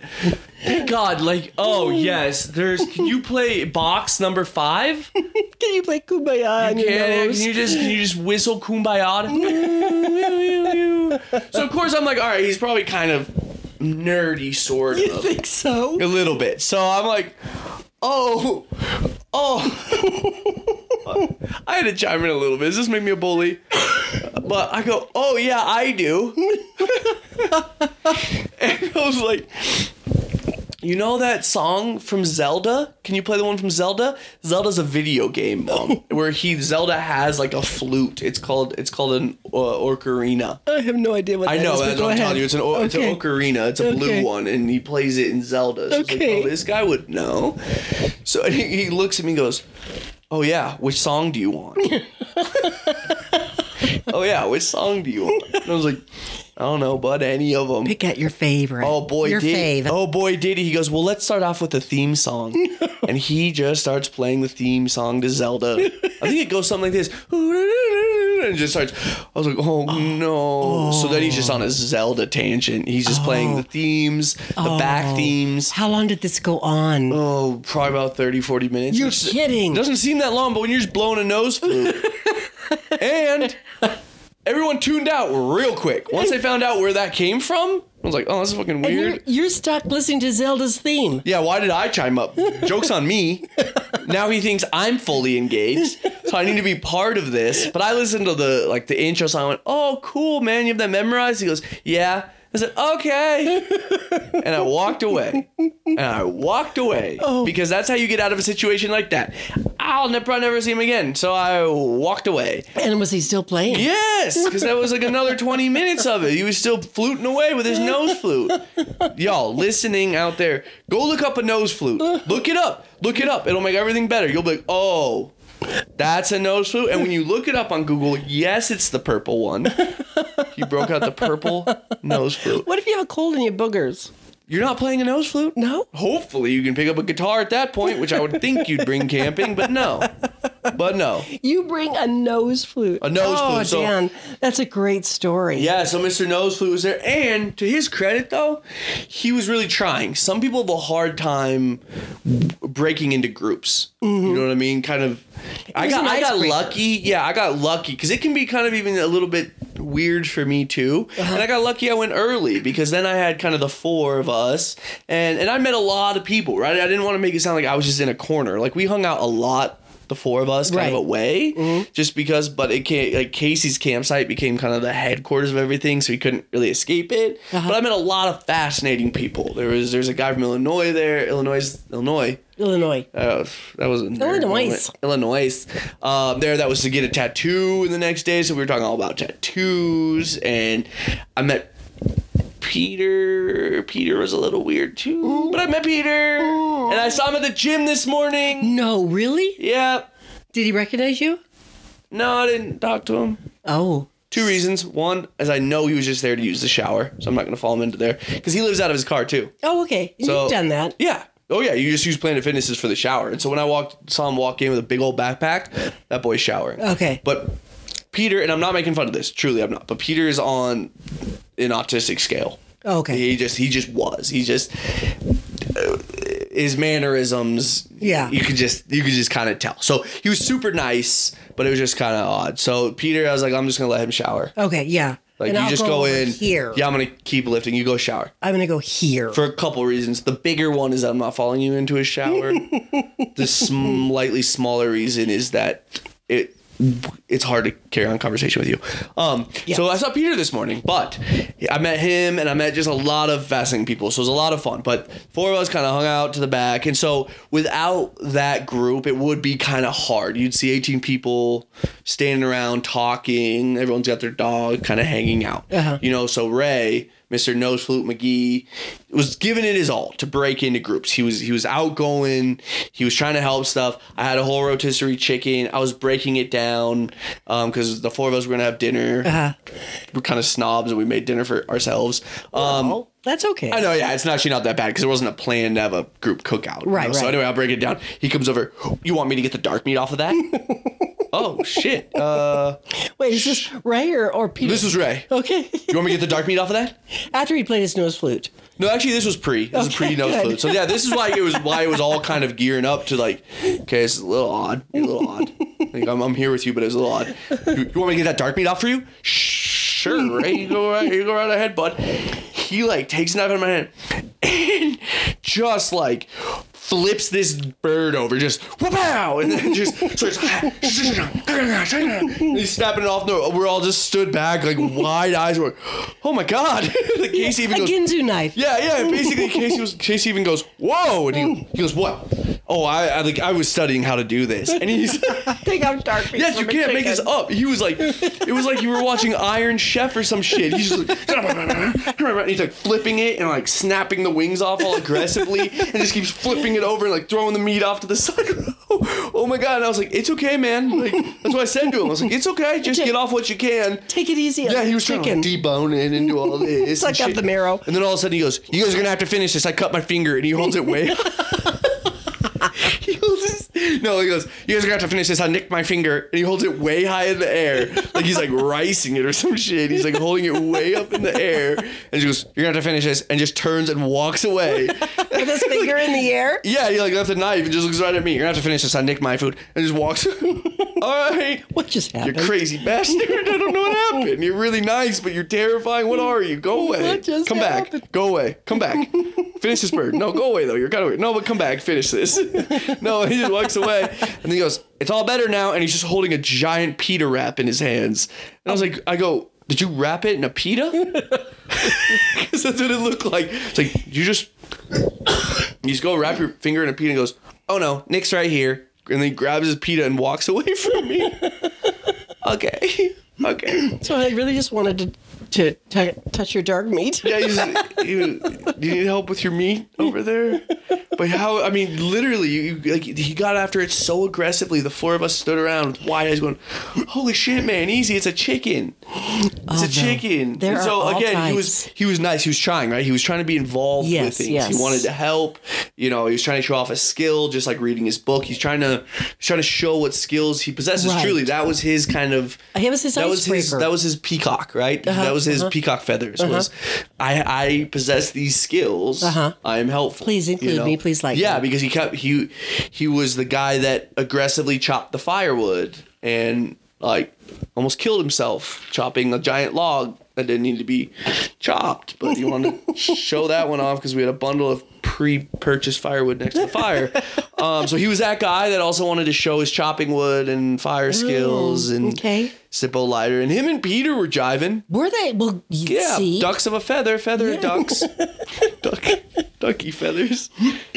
Thank God. Like, oh yes, there's. Can you play box number five? Can you play Kumbaya on your Can, can you just can you just whistle kumbaya? so of course I'm like, all right, he's probably kind of nerdy, sort You of, You think so? a little bit. So I'm like, oh, oh. I had to chime in a little bit. Does this make me a bully? But I go, oh yeah, I do. and I was like, you know that song from Zelda? Can you play the one from Zelda? Zelda's a video game um, where he Zelda has like a flute. It's called it's called an uh, ocarina. I have no idea what I know is, that's what I'm telling you. It's an o- it's an ocarina. It's a Okay. blue one, and he plays it in Zelda. So it's like, Okay. oh, this guy would know. So he, he looks at me and goes, "Oh yeah, which song do you want?" oh yeah, which song do you want? And I was like, "I don't know, bud. Any of them." Pick out your favorite. Oh boy, your did fave. oh boy, did he? He goes, well, let's start off with the theme song, and he just starts playing the theme song to Zelda. I think it goes something like this, and just starts. I was like, oh, oh. no. So then he's just on a Zelda tangent. He's just playing the oh. themes, the back oh. themes. How long did this go on? Oh, probably about 30, 40 minutes. You're Which kidding. Doesn't seem that long, but when you're just blowing a nose flute, and everyone tuned out real quick once they found out where that came from. I was like, oh, that's fucking And weird. you're, you're stuck listening to Zelda's theme. Yeah, why did I chime up? Joke's on me. Now he thinks I'm fully engaged, so I need to be part of this. But I listened to the like the intro song. I went, "Oh, cool, man! You have that memorized?" He goes, "Yeah." I said, "Okay," and I walked away. And I walked away oh. because that's how you get out of a situation like that. I'll ne- probably never see him again. So I walked away. And was he still playing? Yes, because that was like another 20 minutes of it. He was still fluting away with his nose flute. Y'all listening out there, go look up a nose flute. Look it up. Look it up. It'll make everything better. You'll be like, oh, that's a nose flute. And when you look it up on Google, yes, it's the purple one. You broke out the purple nose flute. What if you have a cold in your boogers? You're not playing a nose flute? No. Hopefully, you can pick up a guitar at that point, which I would think you'd bring camping, but no. But no. You bring a nose flute. A nose oh, flute, so- Dan, that's a great story. Yeah, so Mr. Nose Flute was there. And to his credit, though, he was really trying. Some people have a hard time breaking into groups. You mm-hmm. know what I mean? Kind of. I got I got lucky. Yeah, I got lucky because it can be kind of even a little bit weird for me too. Uh-huh. And I got lucky. I went early because then I had kind of the four of us, and and I met a lot of people. Right, I didn't want to make it sound like I was just in a corner. Like we hung out a lot. The four of us, kind Right. Mm-hmm. of away, just because. But it came like Casey's campsite became kind of the headquarters of everything, so he couldn't really escape it. Uh-huh. But I met a lot of fascinating people. There was there's a guy from Illinois there, Illinois, Illinois. Illinois. That was, that was Illinois. Illinois. Um, there, that was to get a tattoo in the next day. So we were talking all about tattoos, and I met Peter. Peter was a little weird too, but I met Peter, and I saw him at the gym this morning. No, really? Yeah, Did he recognize you? no, I didn't talk to him. Oh. Two reasons. One, as I know he was just there to use the shower, so I'm not going to follow him into there because he lives out of his car too. Oh, okay. So- You've done that. Yeah. Oh yeah, you just use Planet Fitnesses for the shower. And so when I walked, saw him walk in with a big old backpack, that boy's showering. Okay. But Peter, and I'm not making fun of this, truly I'm not. But Peter is on an autistic scale. Oh, okay. He just he just was. He just his mannerisms. Yeah. You could just you could just kind of tell. So he was super nice, but it was just kind of odd. So Peter, I was like, I'm just gonna let him shower. Okay, yeah. Like And you I'll just go, over in here. Yeah, I'm gonna keep lifting. You go shower I'm gonna go here. for a couple reasons. The bigger one is that I'm not following you into a shower. the slightly smaller reason is that it it's hard to carry on conversation with you. Um, So I saw Peter this morning, but I met him and I met just a lot of fascinating people. So it was a lot of fun. But four of us kind of hung out to the back, and so without that group, it would be kind of hard. You'd see 18 people standing around talking. Everyone's got their dog, kind of hanging out. Uh-huh. You know, so Ray. Mr. Nose Flute McGee was giving it his all to break into groups. He was he was outgoing. He was trying to help stuff. I had a whole rotisserie chicken. I was breaking it down because because the four of us were gonna have dinner. Uh-huh. We're kind of snobs, and we made dinner for ourselves. Um, Well, that's okay. I know, yeah, it's actually not that bad because there wasn't a plan to have a group cookout. you Right. So anyway, I'll break it down. He comes over. You want me to get the dark meat off of that? oh shit! Uh, Wait, is this Ray or, or Peter? this is Ray. okay. You want me to get the dark meat off of that? After he played his nose flute. No, actually, this was pre. This was Okay, pre nose flute. So yeah, this is why it was why it was all kind of gearing up to like, okay, it's a little odd. A little odd. Like, I'm, I'm here with you, but it's a little odd. You, you want me to get that dark meat off for you? Sure, Ray. You go right. You go right ahead, bud. He like takes a knife out of my hand and just like flips this bird over, just wow, and then just starts. he's snapping it off. No, we're all just stood back, like wide eyes. We're, oh my god! like Casey even A goes, Ginsu knife. yeah, yeah. Basically, Casey was Casey even goes, "Whoa!" and he, he goes, "What?" Oh, I, I like I was studying how to do this, and he's. Take out dark meat Yes, you can't make this up. He was like, it was like you were watching Iron Chef or some shit. He's just like, and he's like flipping it and like snapping the wings off all aggressively, and just keeps flipping it over and like throwing the meat off to the side. oh my god! And I was like, it's okay, man. Like that's what I said to him. I was like, it's okay. Just get off what you can. Take it easy. on Yeah, he was trying chicken. to like, debone it and do all this. Suck and out shit. the marrow. And then all of a sudden he goes, "You guys are gonna have to finish this." I cut my finger, and he holds it way. He holds his, no, he goes, "You guys are gonna have to finish this." I nicked my finger, and he holds it way high in the air, like he's like ricing it or some shit. He's like holding it way up in the air, and he goes, "You're gonna have to finish this," and just turns and walks away. With his finger in the air. Yeah, he like left the knife and just looks right at me. You're gonna have to finish this. I nicked my food, and just walks. all right. What just happened? You're crazy bastard. I don't know what happened. You're really nice, but you're terrifying. What are you? Go away. What just come happened? back. Go away. Come back. Finish this bird. No, go away though. You're kind of weird. No, but come back. Finish this. no, he just walks away. And then he goes, It's all better now. And he's just holding a giant pita wrap in his hands. And I was like, I go, Did you wrap it in a pita? Because that's what it looked like. It's like, you just you just go wrap your finger in a pita and goes, Oh no, Nick's right here. And then he grabs his pita and walks away from me. okay. Okay. So I really just wanted to to t- touch your dark meat. Yeah, he's, you, do you need help with your meat over there? But how? I mean, literally, you, like he got after it so aggressively. The four of us stood around with wide eyes, going, "Holy shit, man! Easy! It's a chicken. It's Oh, a chicken." There And so are all again, he was he was nice. He was trying, right? He was trying to be involved with Yes, things. yes. He wanted to help. You know, he was trying to show off a skill, just like reading his book. He's trying to he's trying to show what skills he possesses. Right. Truly, that was his kind of It was his that was his that was his peacock, right? that uh-huh. was his peacock feathers. Was I I possess these skills. Uh-huh. I am helpful. Please include me, please like Yeah, me. because he kept he he was the guy that aggressively chopped the firewood and like almost killed himself chopping a giant log that didn't need to be chopped. But you want to show that one off because we had a bundle of pre-purchased firewood next to the fire. Um, so he was that guy that also wanted to show his chopping wood and fire skills and Oh, okay. Zippo lighter. And him and Peter were jiving. Were they? Well, you Yeah, see. ducks of a feather, feather ducks, duck, ducky feathers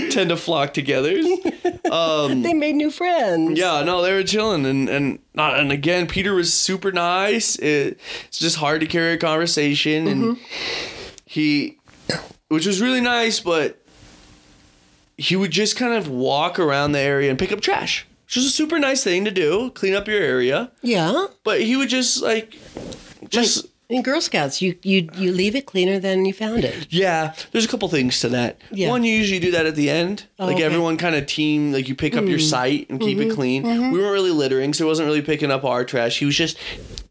tend to flock together. They made new friends. Yeah, no, they were chilling, and and not, and again, Peter was super nice. It, it's just hard to carry a conversation, and mm-hmm. he, which was really nice, but he would just kind of walk around the area and pick up trash, which was a super nice thing to do, clean up your area. Yeah. But he would just like, just. In Girl Scouts, you you you leave it cleaner than you found it. Yeah, there's a couple things to that. Yeah. One, you usually do that at the end. Oh, like okay. everyone kind of team, like you pick up your mm-hmm. site and keep it mm-hmm. clean. Mm-hmm. We weren't really littering, so he wasn't really picking up our trash. He was just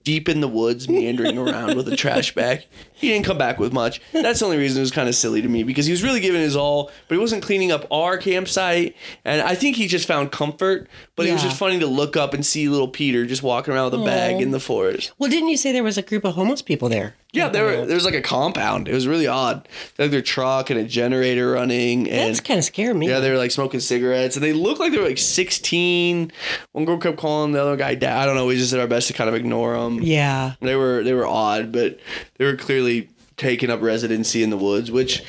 deep in the woods, meandering around with a trash bag. He didn't come back with much. That's the only reason it was kind of silly to me because he was really giving his all, but he wasn't cleaning up our campsite. And I think he just found comfort. But it was just funny to look up and see little Peter just walking around with a bag in the forest. Well, didn't you say there was a group of homeless people there? Yeah, there were, was like a compound. It was really odd. Like their truck and a generator running, and That's kind of scared me. yeah, they were like smoking cigarettes, and they looked like they were like sixteen. One girl kept calling the other guy dad. I don't know. We just did our best to kind of ignore them. yeah. They were they were odd, but they were clearly taking up residency in the woods. Which,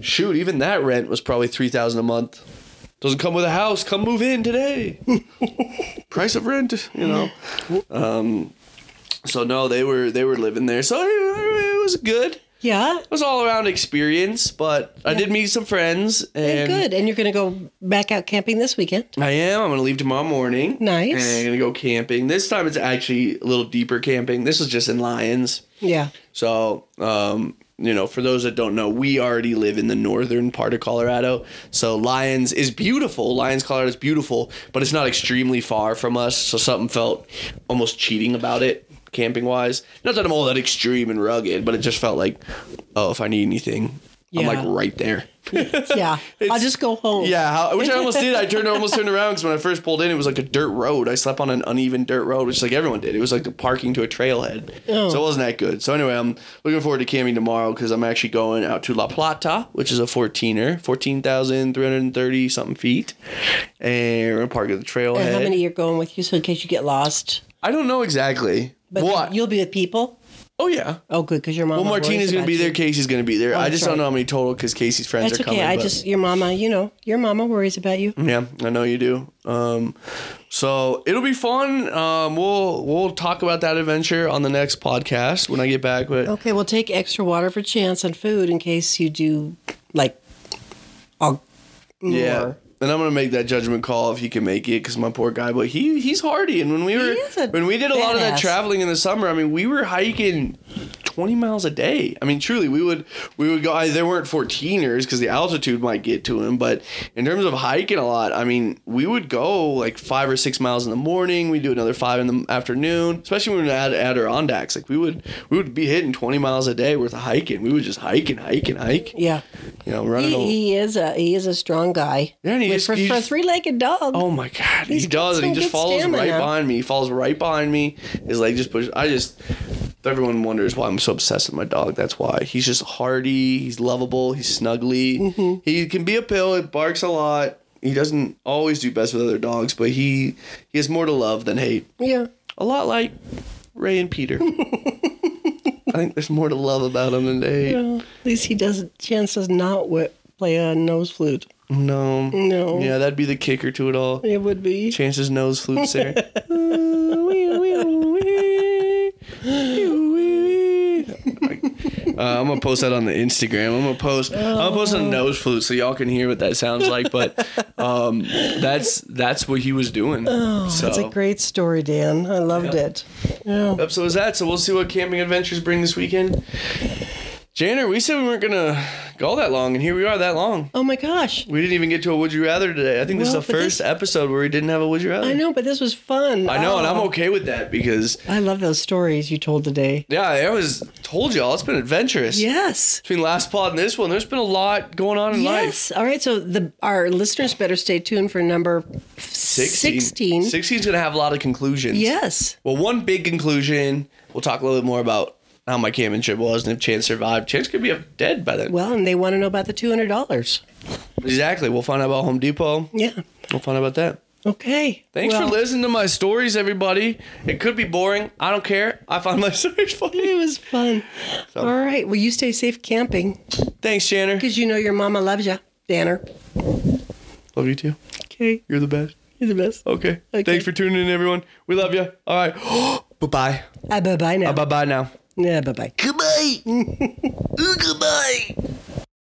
shoot, even that rent was probably three thousand a month. Doesn't come with a house. Come move in today. Price of rent, you know. Um, so no, they were they were living there. So it, it was good. Yeah. It was all around experience, but I did meet some friends and Good. And you're going to go back out camping this weekend. I am. I'm gonna leave tomorrow morning. Nice. And I'm gonna go camping. This time it's actually a little deeper camping. This was just in Lyons. Yeah. So, um, you know, for those that don't know, we already live in the northern part of Colorado. So Lyons is beautiful. Lyons, Colorado is beautiful, but it's not extremely far from us. So something felt almost cheating about it, camping wise. Not that I'm all that extreme and rugged, but it just felt like, oh, if I need anything, I'm like right there. Yeah. I'll just go home. Yeah, how, which I almost did. I turned almost turned around because when I first pulled in, it was like a dirt road. I slept on an uneven dirt road, which like everyone did. It was like the parking to a trailhead, Oh. so it wasn't that good. So anyway, I'm looking forward to camping tomorrow because I'm actually going out to La Plata, which is a 14er, fourteen thousand three hundred thirty something feet, and we're gonna park at the trailhead. And how many you're going with you so in case you get lost? I don't know exactly. But what? you'll be with people? oh yeah. Oh, good, because your mom. Well, Martina's gonna be there. Casey's gonna be there. I Oh, that's just don't right. know how many total because Casey's friends That's are okay. coming. I but- just, your mama, you know, your mama worries about you. Yeah, I know you do. Um, so it'll be fun. Um, we'll we'll talk about that adventure on the next podcast when I get back. But Okay, we'll take extra water for chance and food in case you do, like, a, yeah, more. And I'm gonna make that judgment call if he can make it because my poor guy. But he he's hardy, and when we were when we did a lot of that badass. traveling in the summer, I mean, we were hiking. 20 miles a day. I mean, truly, we would we would go. I, there weren't 14ers because the altitude might get to him, but in terms of hiking a lot, I mean, we would go like five or six miles in the morning. We do another five in the afternoon, especially when we had Adirondacks. Like we would we would be hitting 20 miles a day worth of hiking. We would just hike and hike and hike. Yeah. You know, running. He, a, he is a he is a strong guy. Yeah, and he just- for, he for a three legged dog. Oh my god, He's he does. and He just follows right behind me. He falls right behind me. His leg just pushes. I just. Everyone wonders why I'm so obsessed with my dog. That's why he's just hardy. He's lovable. He's snuggly. Mm-hmm. He can be a pill. It barks a lot. He doesn't always do best with other dogs, but he he has more to love than hate. Yeah. A lot like Ray and Peter. I think there's more to love about him than to hate. Well, at least he doesn't. Chance does not wi- play a nose flute. No. No. Yeah, that'd be the kicker to it all. It would be. Chance's nose flute, there. Uh, I'm gonna post that on the Instagram. I'm gonna post. I'm gonna post a nose flute so y'all can hear what that sounds like. But um, that's that's what he was doing. Oh, so. That's a great story, Dan. I loved it. Yeah. Yep, so is that. So we'll see what camping adventures bring this weekend. Janner, we said we weren't gonna go that long, and here we are that long. Oh my gosh. We didn't even get to a would you rather today. I think this Well, is the but first this- episode where we didn't have a would you rather. I know, but this was fun. I know, and I'm Oh. okay with that because I love those stories you told today. yeah, I was told y'all it's been adventurous. Yes. Between last pod and this one, there's been a lot going on in life. Yes. All right. So the our listeners better stay tuned for number 16. 16. 16's gonna have a lot of conclusions. Yes. Well, one big conclusion. We'll talk a little bit more about how my camping trip was and if Chance survived. Chance could be dead by then. Well, and they want to know about the $200. Exactly. We'll find out about Home Depot. Yeah. We'll find out about that. Okay. Thanks Well, for listening to my stories, everybody. It could be boring. I don't care. I find my stories funny. It was fun. So- All right. Well, you stay safe camping Thanks, Shanner. because you know your mama loves you, Danner. Love you too. Okay. You're the best. You're the best. Okay. Okay. Thanks for tuning in, everyone. We love you. All right. bye bye. Uh, bye bye now. Bye bye now. Yeah, bye bye. Goodbye. Goodbye.